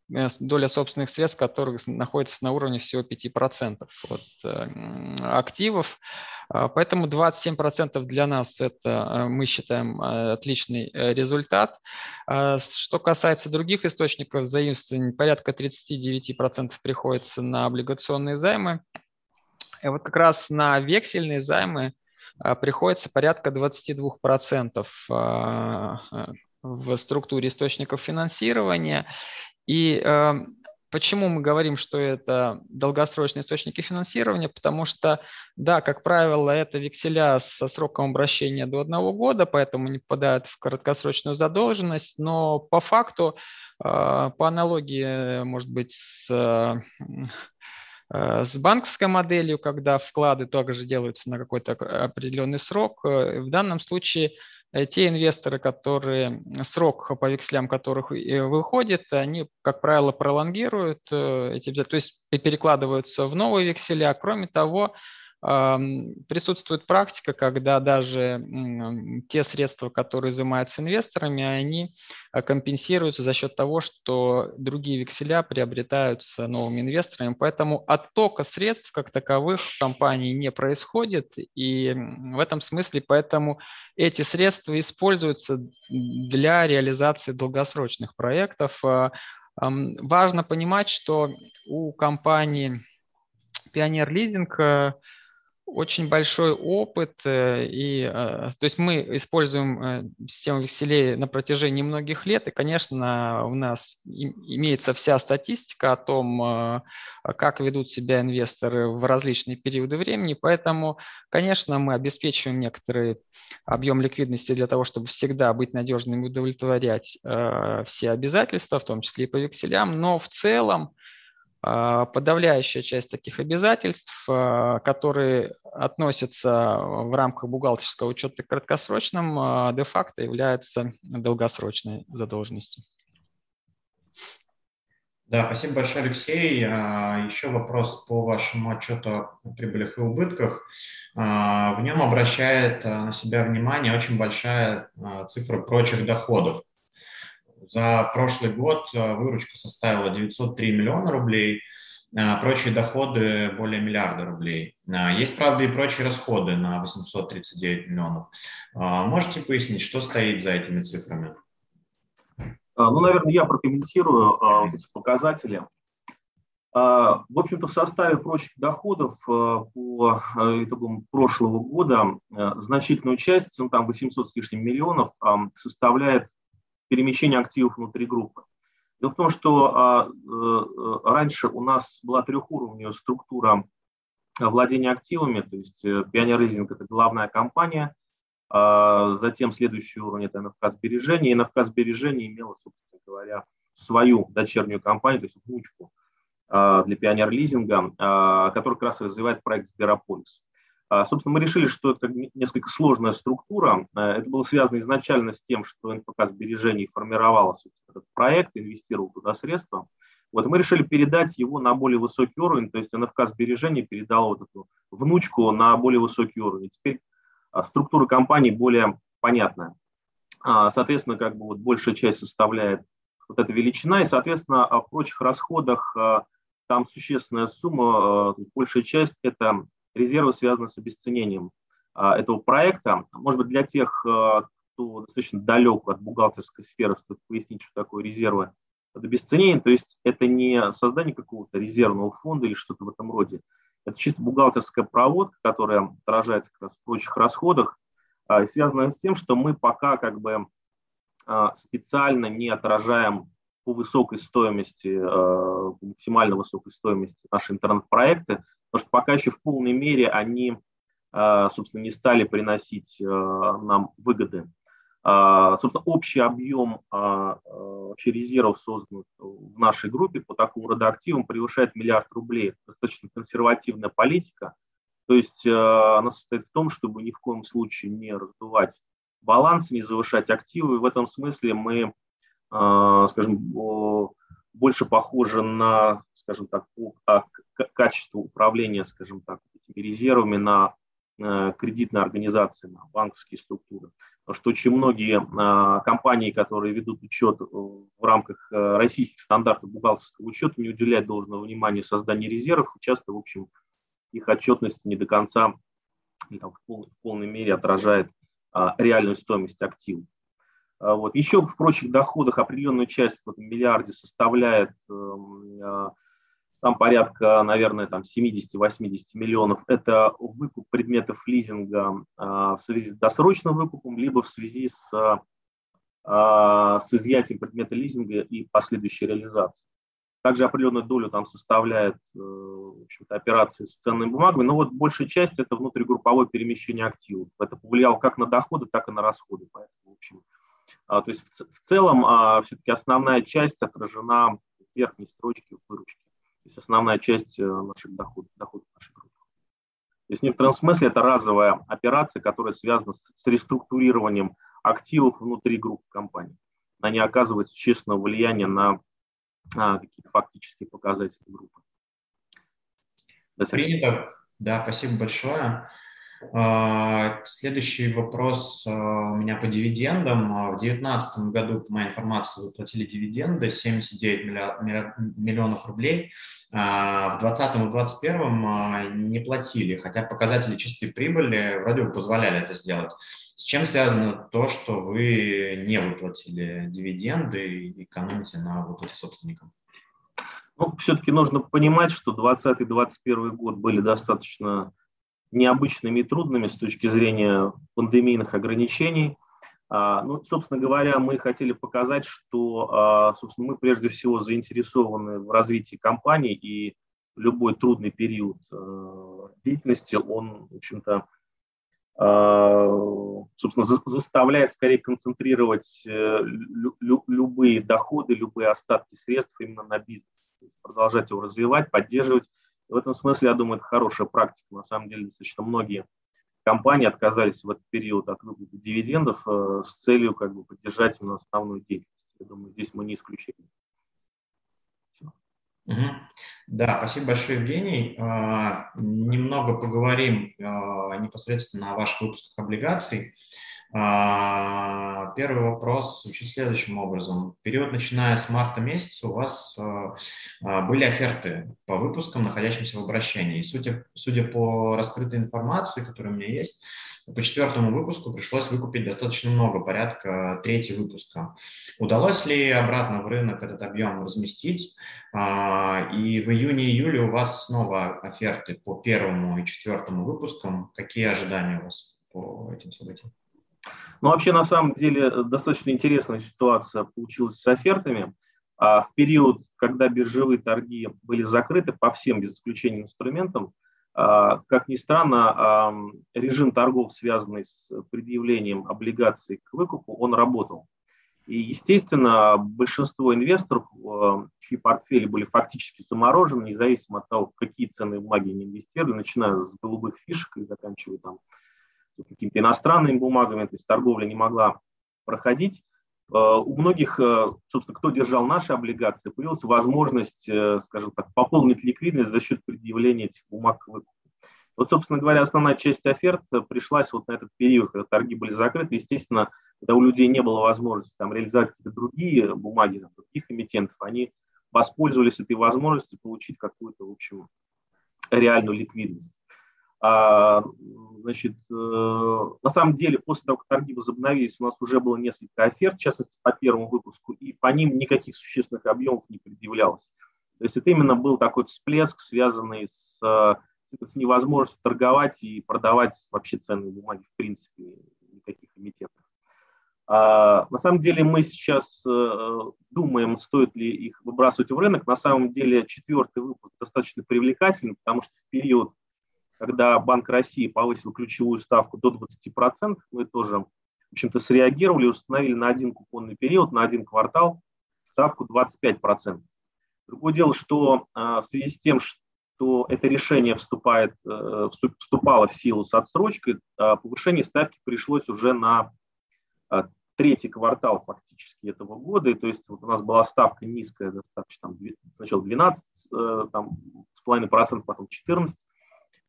доля собственных средств, которых находится на уровне всего 5% от активов. А, поэтому 27% для нас это э, мы считаем э, отличный э, результат. А, что касается других источников заимствований, порядка 39% приходится на облигационные займы. И вот как раз на вексельные займы а, приходится порядка 22% в структуре источников финансирования. И Почему мы говорим, что это долгосрочные источники финансирования? Потому что, да, как правило, это векселя со сроком обращения до одного года, поэтому не попадают в краткосрочную задолженность, но по факту, а, по аналогии, может быть, с а, с банковской моделью, когда вклады также делаются на какой-то определенный срок. Э, в данном случае Э, те инвесторы, которые срок по векселям которых выходит, они, как правило, пролонгируют э, эти то есть перекладываются в новые векселя. Кроме того, присутствует практика, когда даже те средства, которые изымаются инвесторами, они а, компенсируются за счет того, что другие векселя приобретаются новыми инвесторами. Поэтому оттока средств как таковых в компании не происходит. И в этом смысле поэтому эти средства используются для реализации долгосрочных проектов. А, важно понимать, что у компании Пионер Лизинг э, очень большой опыт, э, и, э, то есть мы используем э, систему векселей на протяжении многих лет, и, конечно, у нас имеется вся статистика о том, как ведут себя инвесторы в различные периоды времени, поэтому, конечно, мы обеспечиваем некоторый объем ликвидности для того, чтобы всегда быть надежным и удовлетворять все обязательства, в том числе и по векселям, но в целом а, подавляющая часть таких обязательств, а, которые относятся в рамках бухгалтерского учета к краткосрочным, а, де-факто являются долгосрочной задолженностью. Да, спасибо большое, Алексей. Еще вопрос по вашему отчету о прибылях и убытках. В нем обращает на себя внимание очень большая цифра прочих доходов. За прошлый год э, выручка составила 903 миллиона рублей, э, прочие доходы более миллиарда рублей. Э, есть, правда, и прочие расходы на 839 миллионов. Можете пояснить, что стоит за этими цифрами? Ну, наверное, я прокомментирую вот эти показатели. В общем-то, в составе прочих доходов по итогам прошлого года значительную часть, ну, там 800 с лишним миллионов, составляет перемещения активов внутри группы. Дело в том, что а, э, раньше у нас была трехуровневая структура владения активами, то есть э, Пионер Лизинг – это главная компания, а затем следующий уровень – это НФК сбережения, и НФК сбережения имела, собственно говоря, свою дочернюю компанию, то есть внучку а, для Лизинга, а, который как раз развивает проект Сберополис. А, собственно, мы решили, что это несколько сложная структура. А, это было связано изначально с тем, что НФК сбережений формировала этот проект, инвестировал туда средства. Вот мы решили передать его на более высокий уровень, то есть НФК сбережений передал вот эту внучку на более высокий уровень. Теперь а, структура компании более понятная. Соответственно, как бы вот большая часть составляет вот эта величина, и, соответственно, в прочих расходах там существенная сумма, большая часть – это резервы, связанные с обесценением этого проекта. Может быть, для тех, кто достаточно далек от бухгалтерской сферы, стоит пояснить, что такое резервы от обесценения. То есть это не создание какого-то резервного фонда или что-то в этом роде. Это чисто бухгалтерская проводка, которая отражается как раз в прочих расходах, а, и с тем, что мы пока как бы а, специально не отражаем по высокой стоимости, а, максимально высокой стоимости наши интернет-проекты, потому что пока еще в полной мере они, собственно, не стали приносить нам выгоды. Собственно, общий объем вообще резервов, созданных в нашей группе по такому рода активам, превышает миллиард рублей. Достаточно консервативная политика. То есть она состоит в том, чтобы ни в коем случае не раздувать баланс, не завышать активы. И в этом смысле мы, скажем, больше похожи на, скажем так, по качеству управления, скажем так, этими резервами на э, кредитные организации, на банковские структуры. Потому что очень многие компании, которые ведут учет в рамках российских стандартов бухгалтерского учета, не уделяют должного внимания созданию резервов и часто, в общем, их отчетность не до конца там, в, полной, в полной мере отражает а, реальную стоимость активов. А, вот. Еще в прочих доходах определенную часть в этом миллиарде составляет эм, а, там порядка, наверное, там 70-80 миллионов. Это выкуп предметов лизинга а, в связи с досрочным выкупом, либо в связи с, а, с изъятием предмета лизинга и последующей реализацией. Также определенную долю там составляет э, в общем-то, операции с ценными бумагами, но вот большая часть это внутригрупповое перемещение активов. Это повлияло как на доходы, так и на расходы. Поэтому, в общем, а, то есть в, в целом а, все-таки основная часть отражена в верхней строчке выручки. То есть основная часть э, наших доходов, доходов нашей группы. То есть в некотором смысле это разовая операция, которая связана с, реструктурированием активов внутри группы компаний. Она не оказывает существенного влияния на а, какие-то фактические показатели группы. Принято. Да, спасибо большое. А, следующий вопрос а, у меня по дивидендам. В 2019 году, по моей информации, вы платили дивиденды 79 миллионов рублей. В 2020 и 2021 не платили, хотя показатели чистой прибыли вроде бы позволяли это сделать. С чем связано то, что вы не выплатили дивиденды и экономите на выплате собственникам? Ну, все-таки нужно понимать, что 2020-2021 год были достаточно необычными и трудными с точки зрения пандемийных ограничений. А, ну, собственно говоря, мы хотели показать, что а, собственно, мы прежде всего заинтересованы в развитии компании, и любой трудный период а, деятельности, он, в общем-то, собственно, заставляет скорее концентрировать э, любые доходы, любые остатки средств именно на бизнес, продолжать его развивать, поддерживать. И в этом смысле, я думаю, это хорошая практика. На самом деле, достаточно многие компании отказались в этот период от выплаты дивидендов э, с целью как бы, поддержать именно основную деятельность. Я думаю, здесь мы не исключение. Да, спасибо большое, Евгений. А, немного поговорим а, непосредственно о ваших выпусках облигаций. А, первый вопрос звучит следующим образом. В период, начиная с марта месяца, у вас были оферты по выпускам, находящимся в обращении. Судя, судя по раскрытой информации, которая у меня есть, по четвертому выпуску пришлось выкупить достаточно много, порядка трети выпуска. Удалось ли обратно в рынок этот объем разместить? А, и в июне-июле у вас снова оферты по первому и четвертому выпускам. Какие ожидания у вас по этим событиям? Ну, вообще, на самом деле, достаточно интересная ситуация получилась с офертами. А в период, когда биржевые торги были закрыты по всем, без исключения инструментам, а, как ни странно, режим торгов, связанный с предъявлением облигаций к выкупу, он работал. И, естественно, большинство инвесторов, чьи портфели были фактически заморожены, независимо от того, в какие ценные бумаги они инвестировали, начиная с голубых фишек и заканчивая там какими-то иностранными бумагами, то есть торговля не могла проходить, Э, у многих, э, собственно, кто держал наши облигации, появилась возможность, э, скажем так, пополнить ликвидность за счет предъявления этих бумаг к выкупу. Вот, собственно говоря, основная часть оферт пришлась вот на этот период, когда торги были закрыты. Естественно, когда у людей не было возможности там, реализовать какие-то другие бумаги, там, других эмитентов, они воспользовались этой возможностью получить какую-то, в общем, реальную ликвидность. А, значит, э, на самом деле, после того, как торги возобновились, у нас уже было несколько оферт, в частности, по первому выпуску, и по ним никаких существенных объемов не предъявлялось. То есть это именно был такой всплеск, связанный с, с невозможностью торговать и продавать вообще ценные бумаги, в принципе, никаких эмитентов. А, на самом деле мы сейчас э, думаем, стоит ли их выбрасывать в рынок. На самом деле четвертый выпуск достаточно привлекательный, потому что в период когда Банк России повысил ключевую ставку до 20%, мы тоже, в общем-то, среагировали, установили на один купонный период, на один квартал ставку 25%. Другое дело, что э, в связи с тем, что это решение вступает, э, вступало в силу с отсрочкой, э, повышение ставки пришлось уже на третий квартал фактически этого года, и то есть вот у нас была ставка низкая, достаточно, там, сначала 12 там, с половиной процентов, потом 14,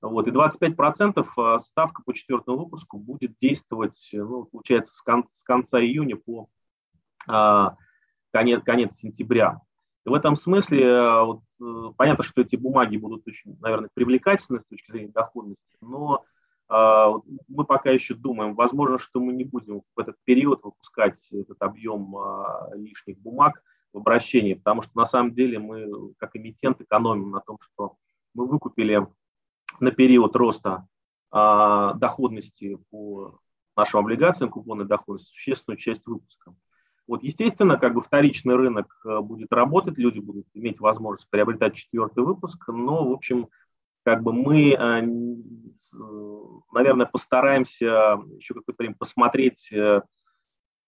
вот, и 25% а, ставка по четвертому выпуску будет действовать, ну, получается, с, кон- с конца июня по а, конец, конец сентября. И в этом смысле а, вот, э, понятно, что эти бумаги будут очень, наверное, привлекательны с точки зрения доходности, но а, мы пока еще думаем, возможно, что мы не будем в этот период выпускать этот объем а, лишних бумаг в обращении, потому что на самом деле мы, как эмитент, экономим на том, что мы выкупили на период роста а, доходности по нашим облигациям, купонной доходности, существенную часть выпуска. Вот, естественно, как бы вторичный рынок э, будет работать, люди будут иметь возможность приобретать четвертый выпуск, но, в общем, как бы мы, э, наверное, постараемся еще какое-то время посмотреть, э,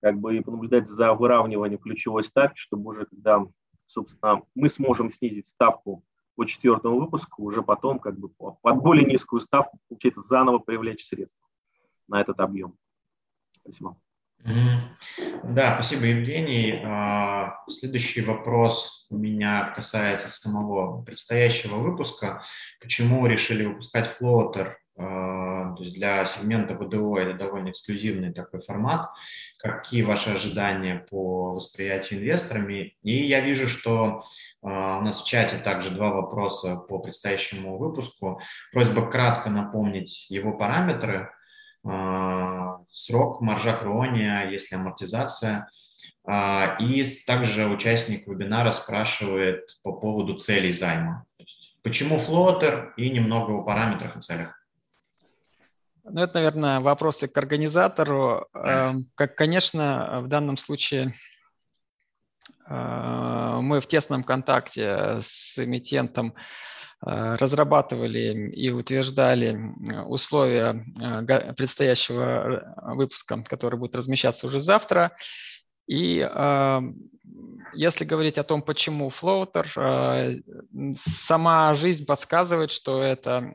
как бы и понаблюдать за выравниванием ключевой ставки, чтобы уже когда, собственно, мы сможем снизить ставку по четвертому выпуску уже потом как бы под более низкую ставку получается заново привлечь средства на этот объем. Спасибо. Да, спасибо, Евгений. А, следующий вопрос у меня касается самого предстоящего выпуска. Почему решили выпускать флотер то есть для сегмента ВДО это довольно эксклюзивный такой формат. Какие ваши ожидания по восприятию инвесторами? И я вижу, что а, у нас в чате также два вопроса по предстоящему выпуску. Просьба кратко напомнить его параметры. А, срок, маржа крония, есть ли амортизация. И также участник вебинара спрашивает по поводу целей займа. Почему флотер и немного о параметрах и целях. Ну, это, наверное, вопросы к организатору. Эм, как, конечно, в данном случае э, мы в тесном контакте с эмитентом э, разрабатывали и утверждали условия э, предстоящего выпуска, который будет размещаться уже завтра. И э, если говорить о том, почему флоутер, сама жизнь подсказывает, что это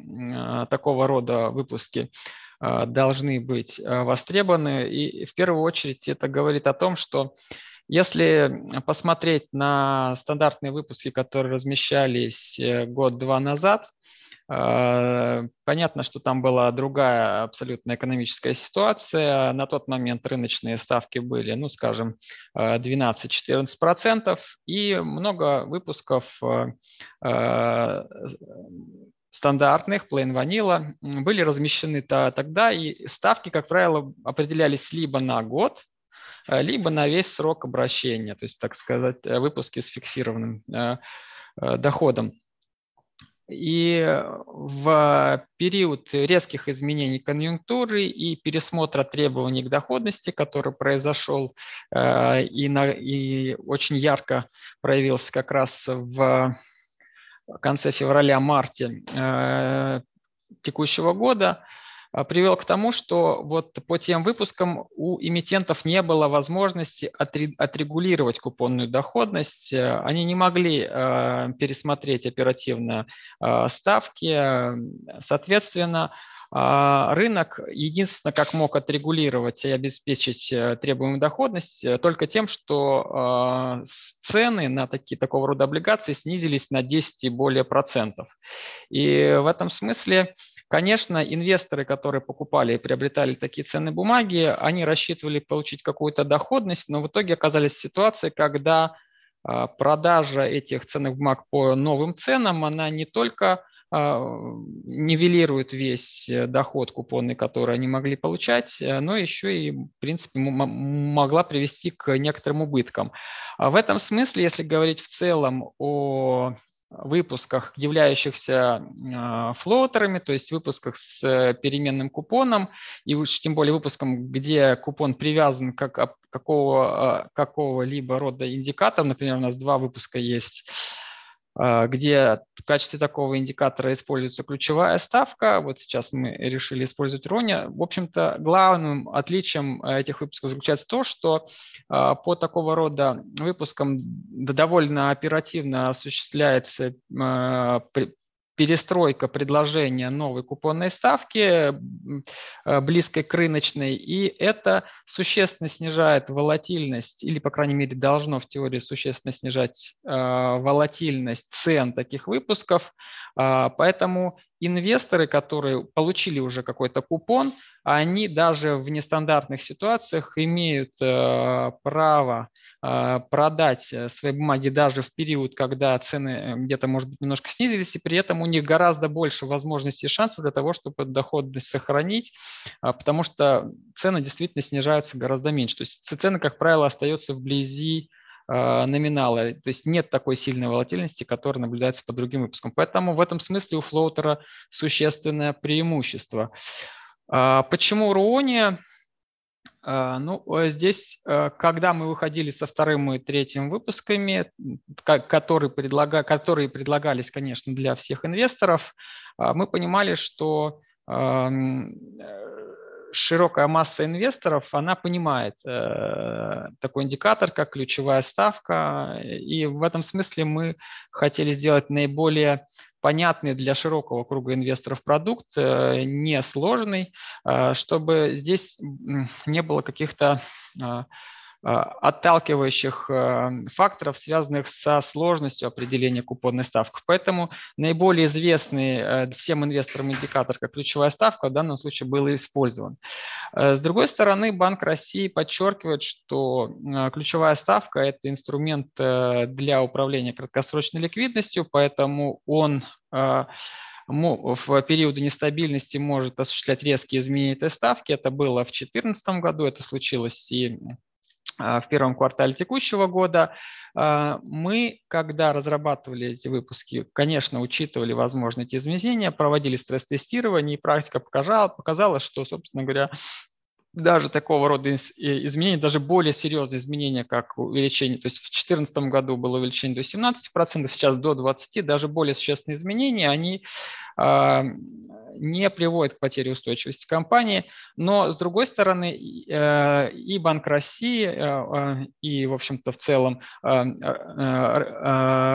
такого рода выпуски должны быть э, востребованы. И в первую очередь это говорит о том, что если посмотреть на стандартные выпуски, которые размещались э, год-два назад, Э, понятно, что там была другая абсолютно экономическая ситуация. На тот момент рыночные ставки были, ну, скажем, 12-14%, и много выпусков стандартных, plain vanilla, были размещены тогда, и ставки, как правило, определялись либо на год, э, либо на весь срок обращения, то есть, так сказать, выпуски с фиксированным доходом. И в период резких изменений конъюнктуры и пересмотра требований к доходности, который произошел э, и, на, и очень ярко проявился как раз в конце февраля-марте э, текущего года, а, привел к тому, что вот по тем выпускам у эмитентов не было возможности отрегулировать купонную доходность. Э, они не могли э, пересмотреть оперативно э, ставки. Соответственно, рынок единственное, как мог отрегулировать и обеспечить требуемую доходность, только тем, что цены на такие, такого рода облигации снизились на 10 и более процентов. И в этом смысле Конечно, инвесторы, которые покупали и приобретали такие ценные бумаги, они рассчитывали получить какую-то доходность, но в итоге оказались в ситуации, когда а, продажа этих ценных бумаг по новым ценам, она не только а, нивелирует весь э, доход купонный, который они могли получать, э, но еще и, в принципе, могла привести к некоторым убыткам. В этом смысле, если говорить в целом о выпусках, являющихся э, флоутерами, то есть выпусках с э, переменным купоном, и уж тем более выпуском, где купон привязан к какого, какого-либо рода индикатор. Например, у нас два выпуска есть а, где в качестве такого индикатора используется ключевая ставка. Вот сейчас мы решили использовать Рони. В общем-то, главным отличием э, этих выпусков заключается то, что а, по такого рода выпускам довольно оперативно осуществляется а, перестройка предложения новой купонной ставки, э, близкой к рыночной, и это существенно снижает волатильность, или, по крайней мере, должно в теории существенно снижать э, волатильность цен таких выпусков. А, поэтому инвесторы, которые получили уже какой-то купон, они даже в нестандартных ситуациях имеют э, право продать э, свои бумаги даже в период, когда цены э, где-то, может быть, немножко снизились, и при этом у них гораздо больше возможностей и шансов для того, чтобы доходность сохранить, а, потому что цены действительно снижаются гораздо меньше. То есть цены, как правило, остаются вблизи а, номинала, то есть нет такой сильной волатильности, которая наблюдается по другим выпускам. Поэтому в этом смысле у флоутера существенное преимущество. Почему Руония? А, ну, э, здесь, э, когда мы выходили со вторым и третьим выпусками, которые, предлага, которые предлагались, конечно, для всех инвесторов, мы понимали, что э, широкая масса инвесторов, она понимает такой индикатор, как ключевая ставка, и в этом смысле мы хотели сделать наиболее понятный для широкого круга инвесторов продукт, э, несложный, э, чтобы здесь не было каких-то а, отталкивающих э, факторов, связанных со сложностью определения купонной ставки. Поэтому наиболее известный всем инвесторам индикатор как ключевая ставка в данном случае был использован. С другой стороны, Банк России подчеркивает, что ключевая ставка – это инструмент для управления краткосрочной ликвидностью, поэтому он в периоды нестабильности может осуществлять резкие изменения этой ставки. Это было в 2014 году, это случилось и в первом квартале текущего года. А, мы, когда разрабатывали эти выпуски, конечно, учитывали возможные эти изменения, проводили стресс-тестирование, и практика показала, показала, что, собственно говоря, даже такого рода изменения, даже более серьезные изменения, как увеличение, то есть в 2014 году было увеличение до 17%, сейчас до 20%, даже более существенные изменения, они а, не приводит к потере устойчивости компании. Но, с другой стороны, э, и Банк России, э, э, и, в общем-то, в целом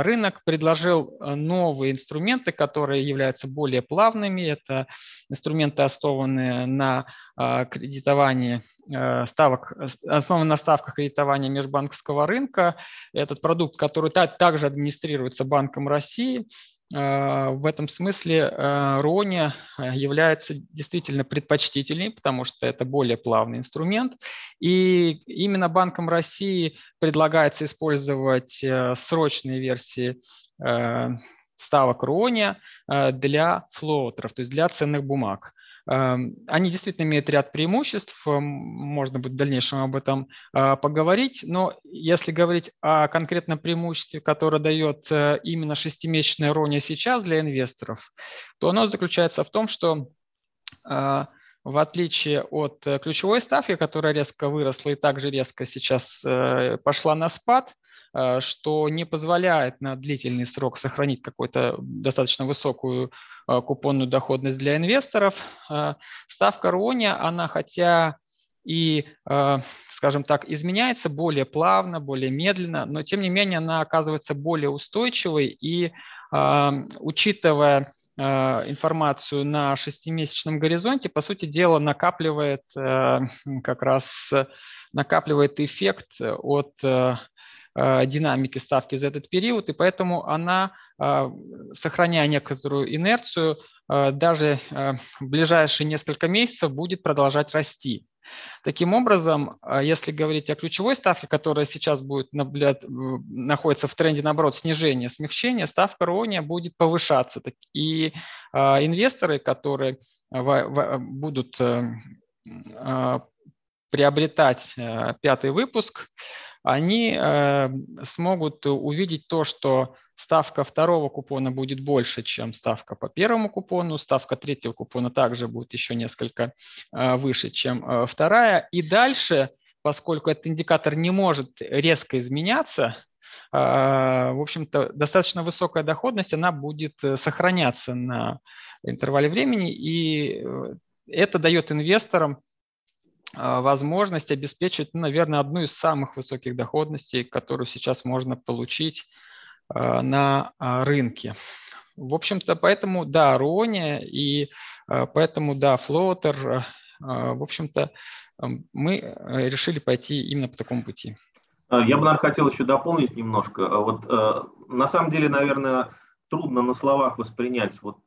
рынок предложил новые инструменты, которые являются более плавными. Это инструменты, основанные на кредитовании ставок, основан на ставках кредитования межбанковского рынка. Этот продукт, который также администрируется Банком России, Э, в этом смысле э, Рони э, является действительно предпочтительней, потому что это более плавный инструмент. И именно Банком России предлагается использовать срочные версии ставок Рони для флоутеров, то есть для ценных бумаг. Эм, они действительно имеют ряд преимуществ, эм, можно будет в дальнейшем об этом э, поговорить, но если говорить о конкретном преимуществе, которое дает э, именно шестимесячная рония сейчас для инвесторов, то оно заключается в том, что э, в отличие от ключевой ставки, которая резко выросла и также резко сейчас пошла на спад, что не позволяет на длительный срок сохранить какую-то достаточно высокую Э, купонную доходность для инвесторов. Э, ставка Роня, она хотя и, э, скажем так, изменяется более плавно, более медленно, но тем не менее она оказывается более устойчивой и, учитывая информацию на шестимесячном горизонте, по сути дела, накапливает как раз накапливает эффект от динамики ставки за этот период, и поэтому она, сохраняя некоторую инерцию, даже в ближайшие несколько месяцев будет продолжать расти. Таким образом, если говорить о ключевой ставке, которая сейчас будет находится в тренде, наоборот, снижения, смягчения, ставка РОНИ будет повышаться. И инвесторы, которые будут э, приобретать э, пятый выпуск, они э, смогут увидеть то, что ставка второго купона будет больше, чем ставка по первому купону, ставка третьего купона также будет еще несколько э, выше, чем э, вторая. И дальше, поскольку этот индикатор не может резко изменяться, э, в общем-то, достаточно высокая доходность, она будет сохраняться на интервале времени, и это дает инвесторам возможность обеспечить, ну, наверное, одну из самых высоких доходностей, которую сейчас можно получить Э, на а, рынке. В общем-то, поэтому, да, Рони и э, поэтому, да, Флоутер, э, в общем-то, мы решили пойти именно по такому пути. Я бы, наверное, хотел еще дополнить немножко. Вот на самом деле, наверное, трудно на словах воспринять вот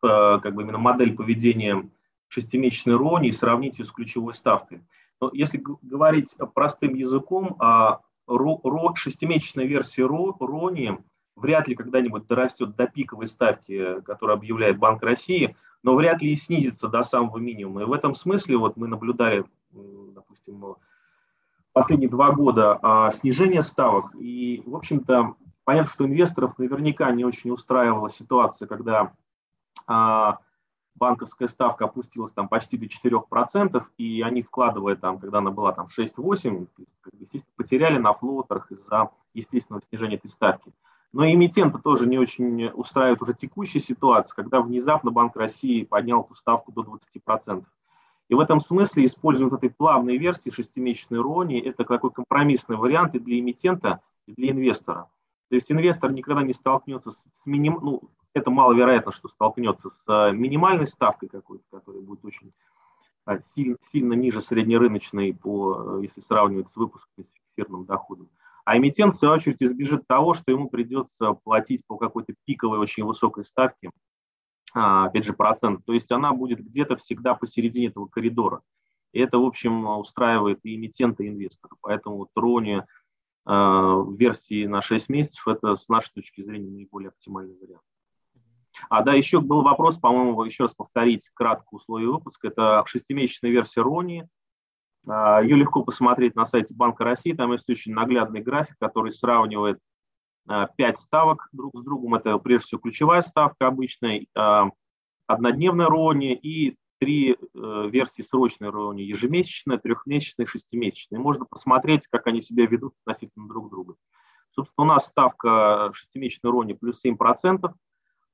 как бы именно модель поведения шестимесячной рони и сравнить ее с ключевой ставкой. Но если говорить простым языком, а шестимесячная версия Рони вряд ли когда-нибудь дорастет до пиковой ставки, которую объявляет Банк России, но вряд ли и снизится до самого минимума. И в этом смысле вот мы наблюдали, допустим, последние два года а, снижение ставок. И, в общем-то, понятно, что инвесторов наверняка не очень устраивала ситуация, когда а, банковская ставка опустилась там почти до 4%, и они, вкладывая там, когда она была там 6-8, естественно, потеряли на флотерах из-за естественного снижения этой ставки. Но эмитента тоже не очень устраивает уже текущая ситуация, когда внезапно Банк России поднял эту ставку до 20%. И в этом смысле использование этой плавной версии шестимесячной рони – это такой компромиссный вариант и для эмитента, и для инвестора. То есть инвестор никогда не столкнется с, с миним, ну, это маловероятно, что столкнется с э, минимальной ставкой какой-то, которая будет очень э, сильно, сильно ниже среднерыночной, по, э, если сравнивать с выпуском с фиксированным доходом. А эмитент, в свою очередь, избежит того, что ему придется платить по какой-то пиковой, очень высокой ставке, а, опять же, процент. То есть она будет где-то всегда посередине этого коридора. И это, в общем, устраивает и эмитента, и инвестора. Поэтому вот Рони в версии на 6 месяцев – это, с нашей точки зрения, наиболее оптимальный вариант. А да, еще был вопрос, по-моему, еще раз повторить кратко условия выпуска. Это шестимесячная версия Рони. А, Ее легко посмотреть на сайте Банка России. Там есть очень наглядный график, который сравнивает а, пять ставок друг с другом. Это прежде всего ключевая ставка обычная, а, однодневная Рони и три э, версии срочной Рони, ежемесячная, трехмесячная, шестимесячная. Можно посмотреть, как они себя ведут относительно друг друга. Собственно, у нас ставка шестимесячной Рони плюс 7%, а,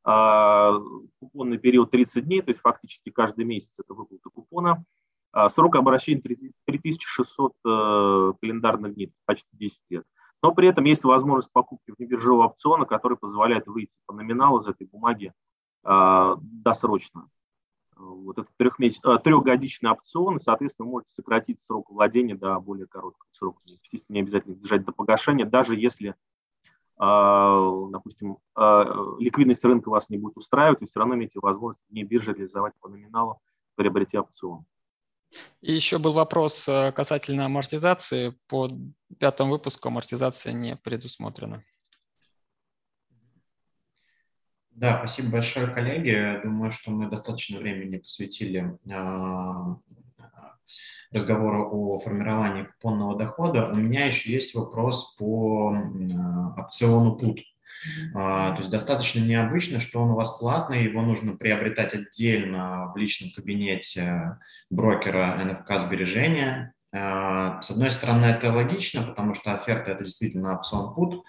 купонный период 30 дней, то есть фактически каждый месяц это выплата купона. А, срок обращения 3600 э, календарных дней, почти 10 лет. Но при этом есть возможность покупки внебиржевого опциона, который позволяет выйти по номиналу из этой бумаги а, досрочно. Вот это трехмесяц... трехгодичный опцион, и, соответственно, вы можете сократить срок владения до более короткого срока. Естественно, не обязательно держать до погашения, даже если а, допустим, а, ликвидность рынка вас не будет устраивать, вы все равно имеете возможность не бирже реализовать по номиналу, приобретя опцион. И еще был вопрос э, касательно амортизации. По пятому выпуску амортизация не предусмотрена. Да, спасибо большое, коллеги. Думаю, что мы достаточно времени посвятили а, разговора о формировании купонного дохода, у меня еще есть вопрос по опциону PUT. А, то есть достаточно необычно, что он у вас платный, его нужно приобретать отдельно в личном кабинете брокера НФК сбережения. А, с одной стороны, это логично, потому что оферта – это действительно опцион PUT,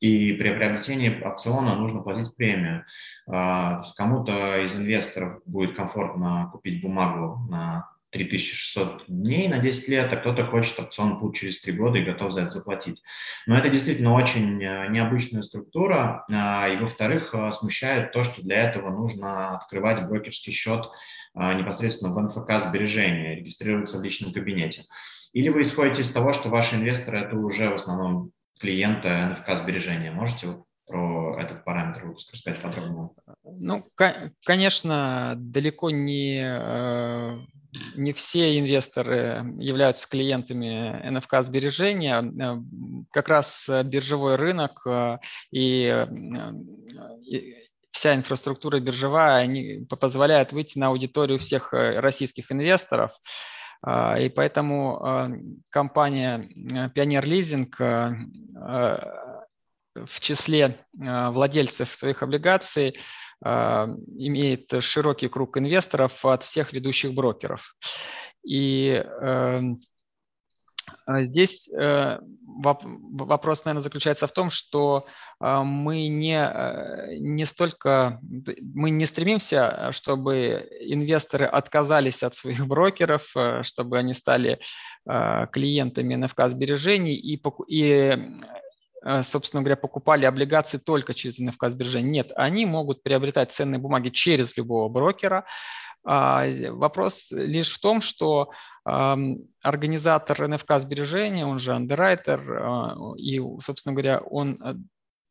и при приобретении опциона нужно платить премию. А, кому-то из инвесторов будет комфортно купить бумагу на 3600 дней на 10 лет, а кто-то хочет опцион путь через 3 года и готов за это заплатить. Но это действительно очень э, необычная структура, а, и, во-вторых, э, смущает то, что для этого нужно открывать брокерский счет а, непосредственно в НФК сбережения, регистрироваться в личном кабинете. Или вы исходите из того, что ваши инвесторы – это уже в основном клиента НФК сбережения. Можете про этот параметр выпуска рассказать подробнее? Ну, конечно, далеко не, э, не все инвесторы являются клиентами НФК сбережения. Э, как раз биржевой рынок э, и, вся инфраструктура биржевая они позволяет выйти на аудиторию всех российских инвесторов. И поэтому компания Pioneer Leasing в числе владельцев своих облигаций имеет широкий круг инвесторов от всех ведущих брокеров. И эм, а здесь э, вопрос, наверное, заключается в том, что мы не, э, не столько, мы не стремимся, чтобы инвесторы отказались от своих брокеров, э, чтобы они стали клиентами НФК сбережений и, и собственно говоря, покупали облигации только через НФК сбережения. Нет, они могут приобретать ценные бумаги через любого брокера. А, вопрос лишь в том, что организатор НФК сбережения, он же андеррайтер, а, и, собственно говоря, он э,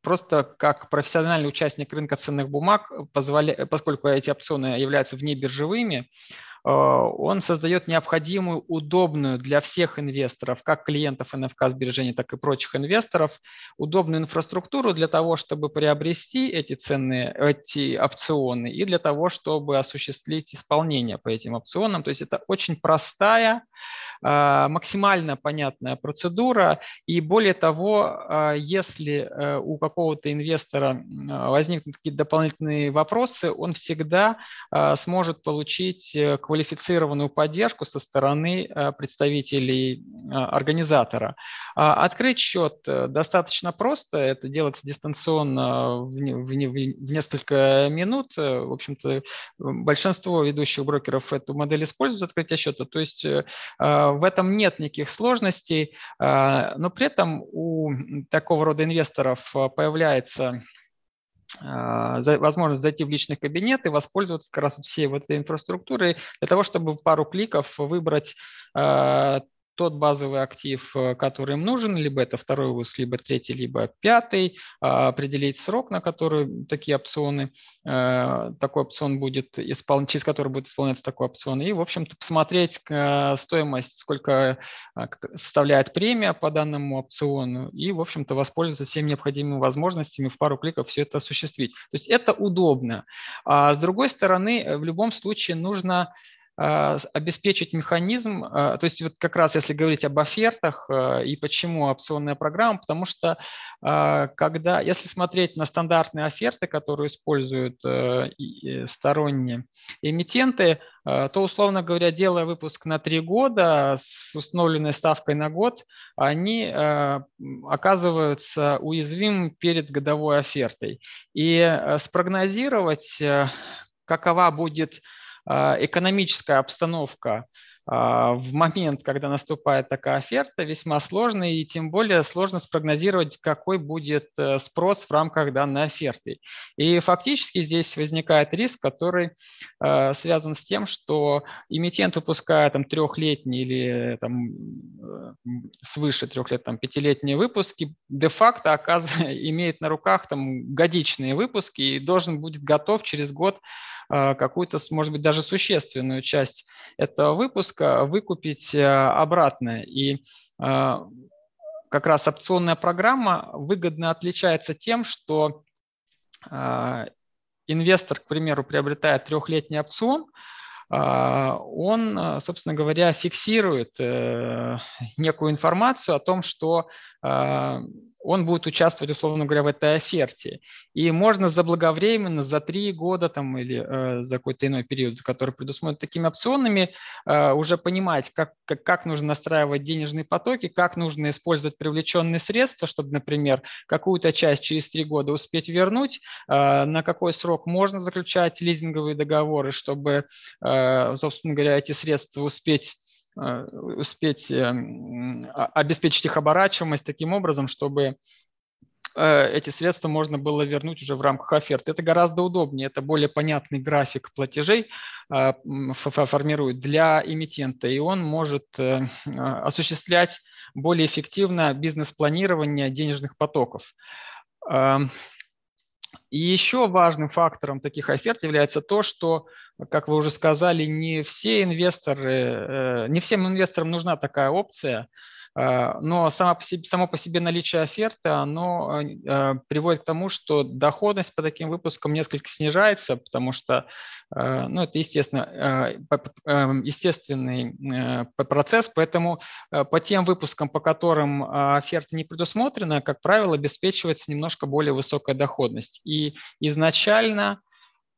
просто как профессиональный участник рынка ценных бумаг, позволя... поскольку эти опционы являются внебиржевыми, Э, он создает необходимую, удобную для всех инвесторов, как клиентов НФК сбережений, так и прочих инвесторов, удобную инфраструктуру для того, чтобы приобрести эти ценные, эти опционы и для того, чтобы осуществить исполнение по этим опционам. То есть это очень простая, э, максимально понятная процедура. И более того, э, если у какого-то инвестора возникнут какие-то дополнительные вопросы, он всегда сможет получить квалифицированную поддержку со стороны э, представителей э, организатора. А открыть счет э, достаточно просто, это делается дистанционно в, в, в несколько минут. В общем-то, большинство ведущих брокеров эту модель используют открытие счета, то есть в этом нет никаких сложностей, но при этом у такого рода инвесторов появляется возможность зайти в личный кабинет и воспользоваться как раз всей вот этой инфраструктурой для того, чтобы в пару кликов выбрать а, тот базовый актив, э, который им нужен, либо это второй выпуск, либо третий, либо пятый, а, определить срок, на который такие опционы, э, такой опцион будет исполнен, через который будет исполняться такой опцион, и, в общем-то, посмотреть э, стоимость, сколько составляет премия по данному опциону, и, в общем-то, воспользоваться всеми необходимыми возможностями в пару кликов все это осуществить. То есть это удобно. А с другой стороны, в любом случае нужно обеспечить механизм, а, то есть вот как раз если говорить об офертах а, и почему опционная программа, потому что когда, если смотреть на стандартные оферты, которые используют сторонние эмитенты, то, условно говоря, делая выпуск на три года с установленной ставкой на год, они оказываются уязвимыми перед годовой офертой. И спрогнозировать, какова будет а, экономическая обстановка а, в момент, когда наступает такая оферта, весьма сложно, и тем более сложно спрогнозировать, какой будет э, спрос в рамках данной оферты. И фактически здесь возникает риск, который э, связан с тем, что эмитент, выпуская там трехлетние или там, э, свыше трех лет, там, пятилетние выпуски, де-факто имеет на руках там, годичные выпуски и должен будет готов через год какую-то, может быть, даже существенную часть этого выпуска выкупить э, обратно. И э, как раз опционная программа выгодно отличается тем, что э, инвестор, к примеру, приобретает трехлетний опцион, он, собственно говоря, фиксирует некую информацию о том, что он будет участвовать, условно говоря, в этой оферте. И можно заблаговременно, за три года там, или э, за какой-то иной период, который предусмотрен такими опционами, э, уже понимать, как, как, как нужно настраивать денежные потоки, как нужно использовать привлеченные средства, чтобы, например, какую-то часть через три года успеть вернуть, э, на какой срок можно заключать лизинговые договоры, чтобы, э, собственно говоря, эти средства успеть успеть эм, обеспечить их оборачиваемость таким образом, чтобы эти средства можно было вернуть уже в рамках оферты. Это гораздо удобнее, это более понятный график платежей формирует для эмитента, и он может осуществлять более эффективно бизнес-планирование денежных потоков. И еще важным фактором таких оферт является то, что, как вы уже сказали, не все инвесторы, э, не всем инвесторам нужна такая опция – но само по себе, само по себе наличие оферты, оно э, приводит к тому, что доходность по таким выпускам несколько снижается, потому что, э, ну, это естественно, естественный процесс, поэтому по тем выпускам, по которым оферта не предусмотрена, как правило, обеспечивается немножко более высокая доходность. И изначально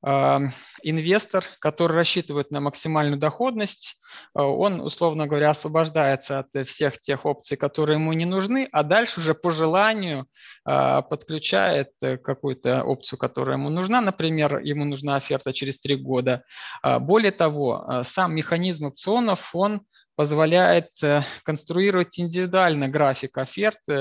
инвестор, который рассчитывает на максимальную доходность, а, он, условно говоря, освобождается от всех тех опций, которые ему не нужны, а дальше уже по желанию а, подключает э, какую-то опцию, которая ему нужна. Например, ему нужна оферта через три года. Более того, сам механизм опционов, он позволяет э, конструировать индивидуально график оферт. Э,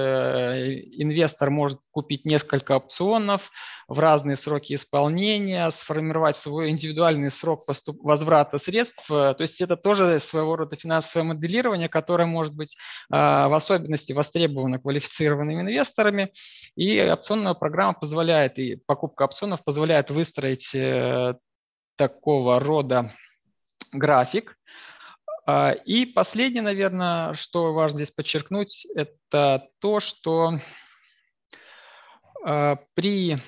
инвестор может купить несколько опционов в разные сроки исполнения, сформировать свой индивидуальный срок возврата средств. То есть это тоже своего рода финансовое моделирование, которое может быть в особенности востребовано квалифицированными инвесторами. И опционная программа позволяет, и покупка опционов позволяет выстроить э, такого рода график, и последнее, наверное, что важно здесь подчеркнуть, это то, что а, при,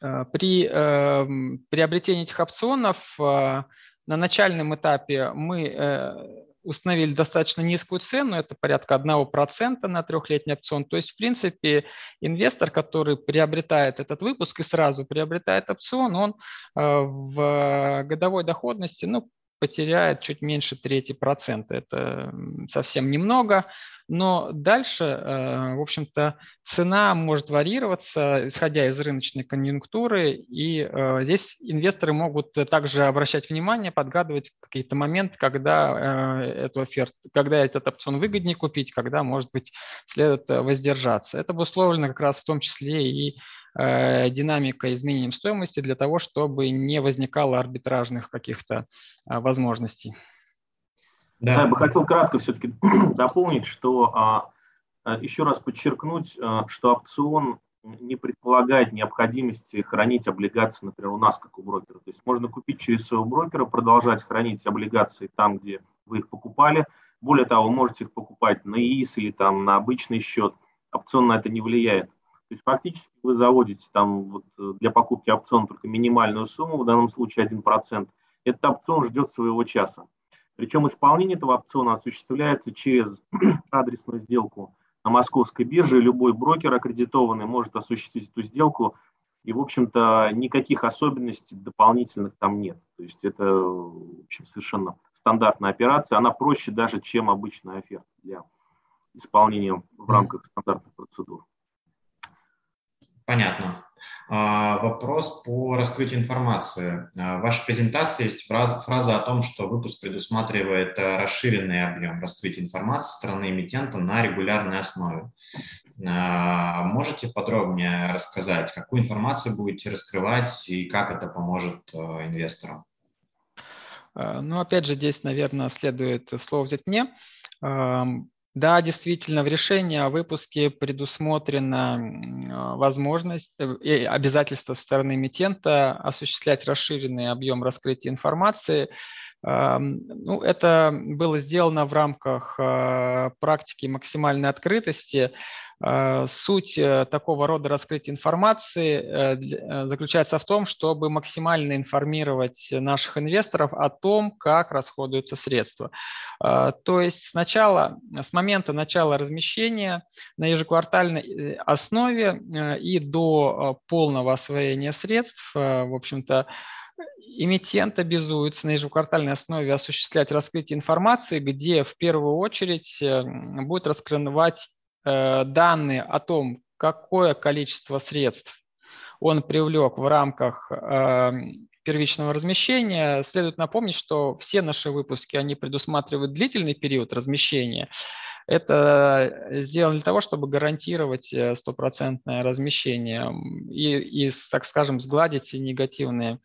а, при эм, приобретении этих опционов на начальном этапе мы э, установили достаточно низкую цену, это порядка 1% на трехлетний опцион. То есть, в принципе, инвестор, который приобретает этот выпуск и сразу приобретает опцион, он в годовой доходности ну, потеряет чуть меньше трети процента. Это совсем немного, но дальше, э, в общем-то, цена может варьироваться, исходя из рыночной конъюнктуры, и э, здесь инвесторы могут также обращать внимание, подгадывать какие-то моменты, когда э, эту оферту, когда этот опцион выгоднее купить, когда, может быть, следует воздержаться. Это обусловлено как раз в том числе и динамика изменением стоимости для того, чтобы не возникало арбитражных каких-то а, возможностей. Да. Я бы хотел кратко все-таки дополнить, что а, а, еще раз подчеркнуть, что опцион не предполагает необходимости хранить облигации, например, у нас, как у брокера. То есть можно купить через своего брокера, продолжать хранить облигации там, где вы их покупали. Более того, вы можете их покупать на ИИС или там на обычный счет. Опцион на это не влияет. То есть фактически вы заводите там вот э, для покупки опциона только минимальную сумму, в данном случае 1%. Этот опцион ждет своего часа. Причем исполнение этого опциона осуществляется через адресную сделку на московской бирже. Любой брокер аккредитованный может осуществить эту сделку. И, в общем-то, никаких особенностей дополнительных там нет. То есть это в общем, совершенно стандартная операция. Она проще даже, чем обычная оферта для исполнения в рамках стандартных процедур. Понятно. А, вопрос по раскрытию информации. А, в вашей презентации есть фраза, фраза о том, что выпуск предусматривает э, расширенный объем раскрытия информации стороны эмитента на регулярной основе. А, можете подробнее рассказать, какую информацию будете раскрывать и как это поможет инвесторам? Ну, опять же, здесь, наверное, следует слово взять мне. Да, действительно, в решении о выпуске предусмотрена а, возможность э, и обязательство стороны эмитента осуществлять расширенный объем раскрытия информации. Ну, это было сделано в рамках а, практики максимальной открытости. Э, суть э, такого рода раскрытия информации э, заключается в том, чтобы максимально информировать наших инвесторов о том, как расходуются средства. То есть сначала, с момента начала размещения на ежеквартальной основе и до полного освоения средств, в общем-то, эмитент обязуется на ежеквартальной основе осуществлять раскрытие информации, где в первую очередь будет раскрывать данные о том, какое количество средств он привлек в рамках э, первичного размещения, следует напомнить, что все наши выпуски, они предусматривают длительный период размещения. Это сделано для того, чтобы гарантировать э, стопроцентное размещение и, и, так скажем, сгладить негативные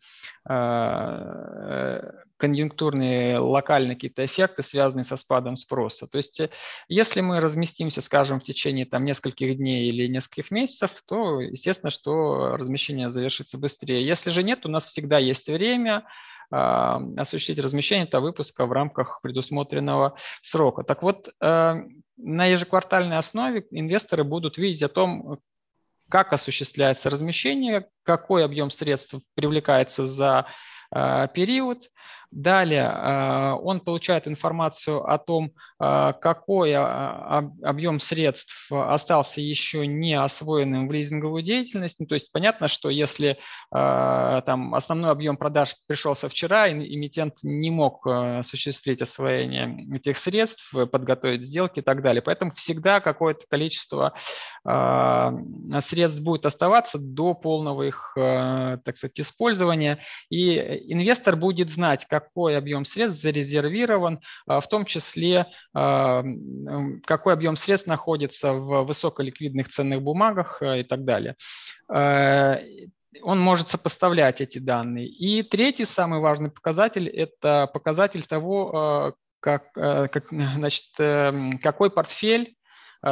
э, конъюнктурные локальные какие-то эффекты, связанные со спадом спроса. То есть если мы разместимся, скажем, в течение там, нескольких дней или нескольких месяцев, то естественно, что размещение завершится быстрее. Если же нет, у нас всегда есть время, а, осуществить размещение этого выпуска в рамках предусмотренного срока. Так вот, э, на ежеквартальной основе инвесторы будут видеть о том, как осуществляется размещение, какой объем средств привлекается за э, период, Далее а, он получает информацию о том, а, какой а, объем средств остался еще не освоенным в лизинговую деятельность. Ну, то есть понятно, что если там основной объем продаж пришелся вчера, эмитент не мог осуществить освоение этих средств, подготовить сделки и так далее. Поэтому всегда какое-то количество средств будет оставаться до полного их, так сказать, использования. И инвестор будет знать, как какой объем средств зарезервирован, а, в том числе а, какой объем средств находится в высоколиквидных ценных бумагах а, и так далее он может сопоставлять эти данные. И третий самый важный показатель – это показатель того, как, как, значит, эм, какой портфель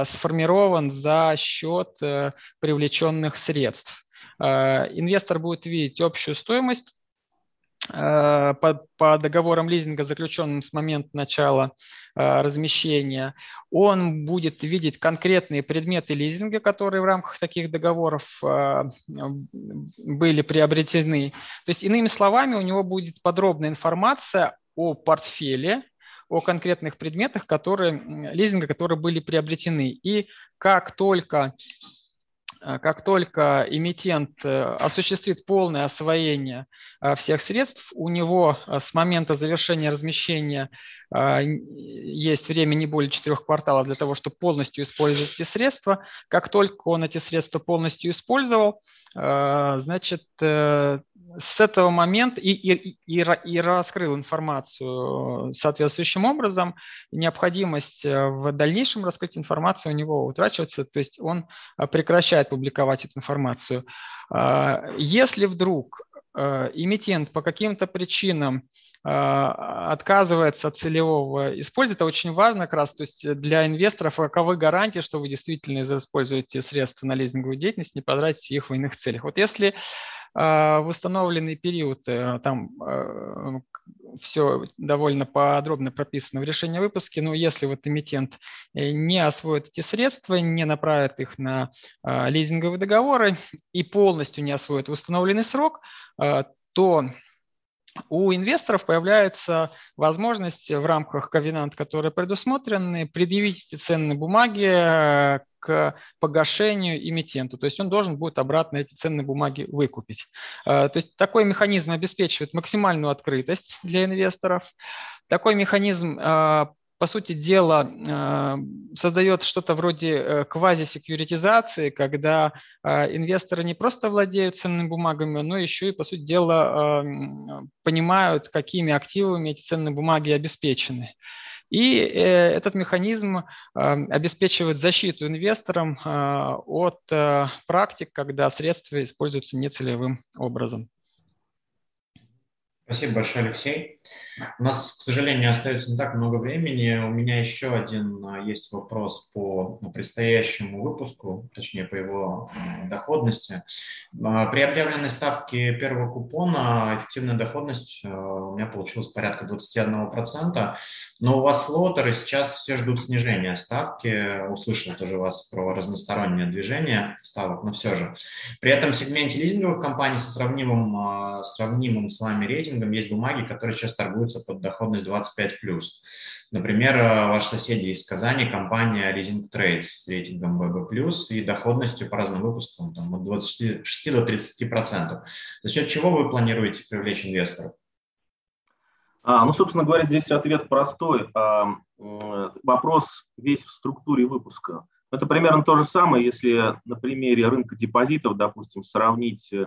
сформирован за счет э, привлеченных средств. Инвестор будет видеть общую стоимость Э, по, по договорам лизинга, заключенным с момента начала э, размещения, он будет видеть конкретные предметы лизинга, которые в рамках таких договоров э, были приобретены. То есть, иными словами, у него будет подробная информация о портфеле, о конкретных предметах, которые, лизинга, которые были приобретены. И как только Э, как только эмитент э, осуществит полное освоение э, всех средств, у него с момента завершения размещения есть время не более четырех кварталов для того, чтобы полностью использовать эти средства. Как только он эти средства полностью использовал, значит, с этого момента и, и, и, и раскрыл информацию соответствующим образом, необходимость э, в дальнейшем раскрыть информацию у него утрачивается, то есть он э, прекращает публиковать эту информацию. А, если вдруг э, эмитент по каким-то причинам отказывается от целевого использования, это очень важно как раз, то есть для инвесторов каковы гарантии, что вы действительно используете средства на лизинговую деятельность, не потратите их в иных целях. Вот если а, в установленный период, э, там э, все довольно подробно прописано в решении выпуска, но если вот эмитент э, не освоит эти средства, не направит их на лизинговые договоры и полностью не освоит в установленный срок, то у инвесторов появляется возможность в рамках ковенант, которые предусмотрены, предъявить эти ценные бумаги э, к погашению эмитенту. То есть он должен будет обратно эти ценные бумаги выкупить. Э, то есть такой механизм обеспечивает максимальную открытость для инвесторов. Такой механизм э, по сути дела, э, создает что-то вроде э, квази-секьюритизации, когда э, инвесторы не просто владеют ценными бумагами, но еще и, по сути дела, понимают, какими активами эти ценные бумаги обеспечены. И этот механизм обеспечивает защиту инвесторам от практик, когда средства используются нецелевым образом. Спасибо большое, Алексей. У нас, к сожалению, остается не так много времени. У меня еще один а, есть вопрос по предстоящему выпуску, точнее, по его а, доходности. А, при объявленной ставке первого купона эффективная доходность у меня получилась порядка 21%, но у вас флотеры сейчас все ждут снижения ставки. Услышал тоже вас про разностороннее движение ставок, но все же. При этом в сегменте лизинговых компаний со сравнимым, сравнимым с вами рейтингом рейтингом есть бумаги, которые сейчас торгуются под доходность 25+. Например, э, ваши соседи из Казани, компания Leasing Trades с рейтингом BB+, и доходностью по разным выпускам там, от 26 до 30%. За счет чего вы планируете привлечь инвесторов? А, ну, собственно говоря, здесь ответ простой. А, вопрос весь в структуре выпуска. Это примерно то же самое, если на примере рынка депозитов, допустим, сравнить э,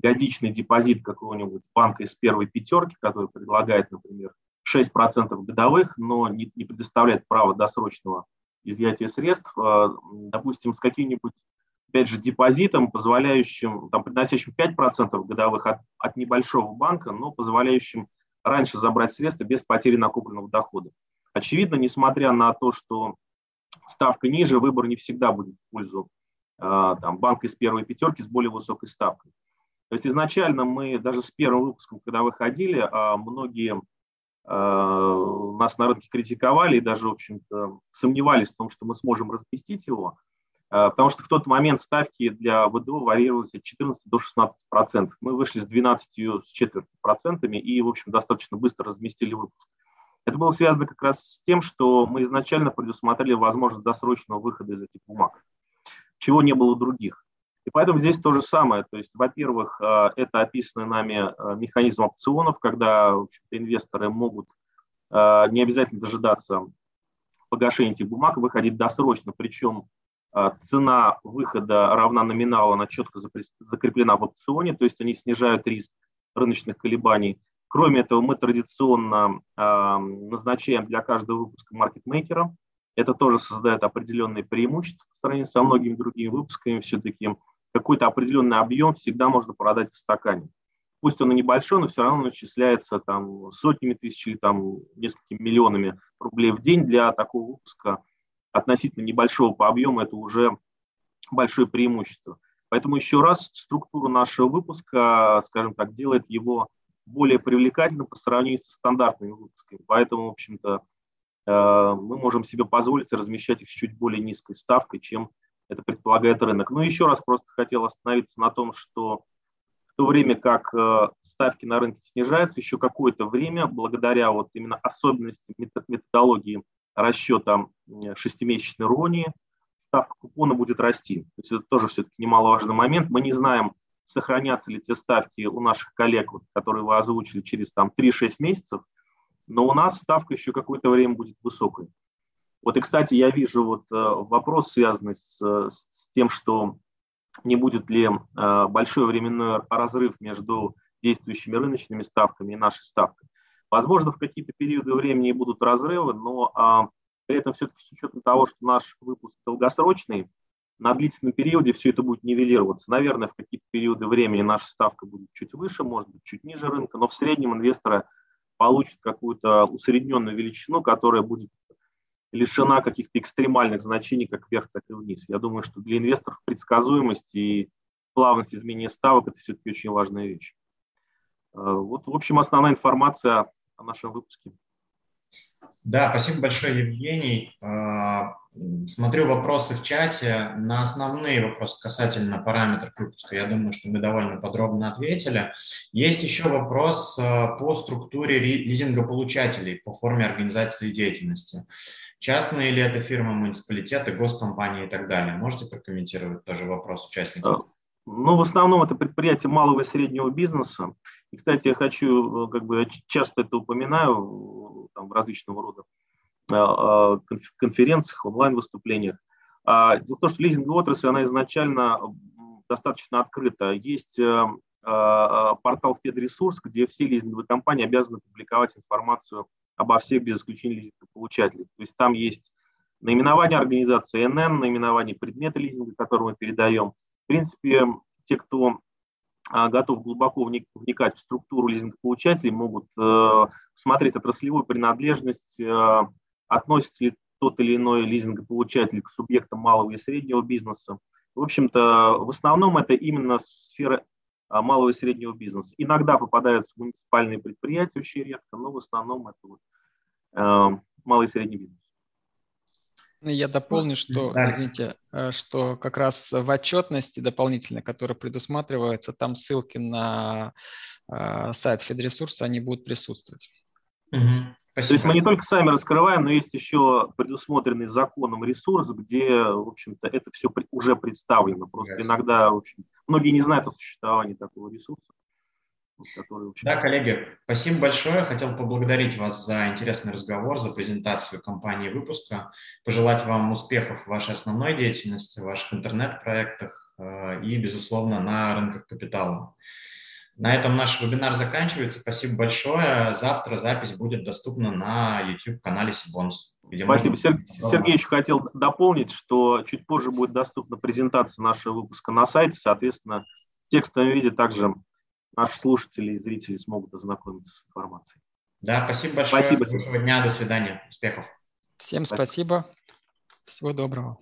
годичный депозит какого-нибудь банка из первой пятерки, который предлагает, например, 6% годовых, но не, не предоставляет право досрочного изъятия средств, допустим, с каким-нибудь, опять же, депозитом, позволяющим, там, приносящим 5% годовых от, от небольшого банка, но позволяющим раньше забрать средства без потери накопленного дохода. Очевидно, несмотря на то, что ставка ниже, выбор не всегда будет в пользу а, там, банка из первой пятерки с более высокой ставкой. То есть изначально мы даже с первым выпуском, когда выходили, а, многие а, нас на рынке критиковали и даже, в общем-то, сомневались в том, что мы сможем разместить его, потому что в тот момент ставки для ВДО варьировались от 14 до 16 процентов. Мы вышли с 12 с четвертью процентами и, в общем, достаточно быстро разместили выпуск. Это было связано как раз с тем, что мы изначально предусмотрели возможность досрочного выхода из этих бумаг чего не было у других. И поэтому здесь то же самое. То есть, во-первых, э, это описанный нами э, механизм опционов, когда инвесторы могут э, не обязательно дожидаться погашения этих бумаг, выходить досрочно, причем цена выхода равна номиналу, она четко закреплена в опционе, то есть они снижают риск рыночных колебаний. Кроме этого, мы традиционно назначаем для каждого выпуска маркетмейкера, это тоже создает определенные преимущества по сравнению со многими другими выпусками. Все-таки какой-то определенный объем всегда можно продать в стакане. Пусть он и небольшой, но все равно он там, сотнями тысяч или там, несколькими миллионами рублей в день для такого выпуска относительно небольшого по объему это уже большое преимущество. Поэтому еще раз структура нашего выпуска, скажем так, делает его более привлекательным по сравнению со стандартными выпусками. Поэтому, в общем-то, Э, мы можем себе позволить размещать их с чуть более низкой ставкой, чем это предполагает рынок. Но еще раз просто хотел остановиться на том, что в то время как э, ставки на рынке снижаются, еще какое-то время, благодаря вот именно особенностям методологии расчета шестимесячной ронии, ставка купона будет расти. То есть это тоже все-таки немаловажный момент. Мы не знаем, сохранятся ли те ставки у наших коллег, которые вы озвучили через там, 3-6 месяцев – но у нас ставка еще какое-то время будет высокой. Вот и, кстати, я вижу вот э, вопрос, связанный с, с тем, что не будет ли э, большой временной разрыв между действующими рыночными ставками и нашей ставкой. Возможно, в какие-то периоды времени будут разрывы, но а, при этом все-таки с учетом того, что наш выпуск долгосрочный, на длительном периоде все это будет нивелироваться. Наверное, в какие-то периоды времени наша ставка будет чуть выше, может быть, чуть ниже рынка, но в среднем инвесторы получит какую-то усредненную величину, которая будет лишена каких-то экстремальных значений как вверх, так и вниз. Я думаю, что для инвесторов предсказуемость и плавность изменения ставок – это все-таки очень важная вещь. Э, вот, в общем, основная информация о нашем выпуске. Да, спасибо большое, Евгений. Смотрю вопросы в чате. На основные вопросы касательно параметров выпуска, я думаю, что мы довольно подробно ответили. Есть еще вопрос а, по структуре лизингополучателей, по форме организации деятельности. Частные ли это фирмы, муниципалитеты, госкомпании и так далее? Можете прокомментировать тоже вопрос участников? Ну, в основном это предприятия малого и среднего бизнеса. И, кстати, я хочу, э, как бы, часто это упоминаю там, в различного рода э, э, конференциях, онлайн-выступлениях. А, дело в том, что лизинговая отрасль, она изначально достаточно открыта. Есть портал FedResurs, где все лизинговые компании обязаны публиковать информацию обо всех без исключения лизингополучателей. То есть там есть наименование организации НН, наименование предмета лизинга, который мы передаем – в принципе, те, кто а, готов глубоко вникать в структуру лизингополучателей, могут э, смотреть отраслевую принадлежность, э, относится ли тот или иной лизингополучатель к субъектам малого и среднего бизнеса. В общем-то, в основном это именно сфера а, малого и среднего бизнеса. Иногда попадаются муниципальные предприятия, очень редко, но в основном это вот, э, малый и средний бизнес. Ну, я дополню, что, извините, э, что как раз в отчетности дополнительной, которая предусматривается, там ссылки на э, сайт Федресурса, они будут присутствовать. Угу. То есть мы не только сами раскрываем, но есть еще предусмотренный законом ресурс, где, в общем-то, это все уже представлено. Просто yes. иногда, в общем, многие не знают о существовании такого ресурса который Да, коллеги, спасибо большое. Хотел поблагодарить вас за интересный разговор, за презентацию компании выпуска, пожелать вам успехов в вашей основной деятельности, в ваших интернет-проектах э, и, безусловно, на рынках капитала. На этом наш вебинар заканчивается. Спасибо большое. Завтра запись будет доступна на YouTube-канале Сибонс. Спасибо. Можно... Сергей еще хотел дополнить, что чуть позже будет доступна презентация нашего выпуска на сайте. Соответственно, в текстовом виде также наши слушатели и зрители смогут ознакомиться с информацией. Да, спасибо большое. Спасибо. Хорошего дня, до свидания, успехов. Всем спасибо. спасибо. Всего доброго.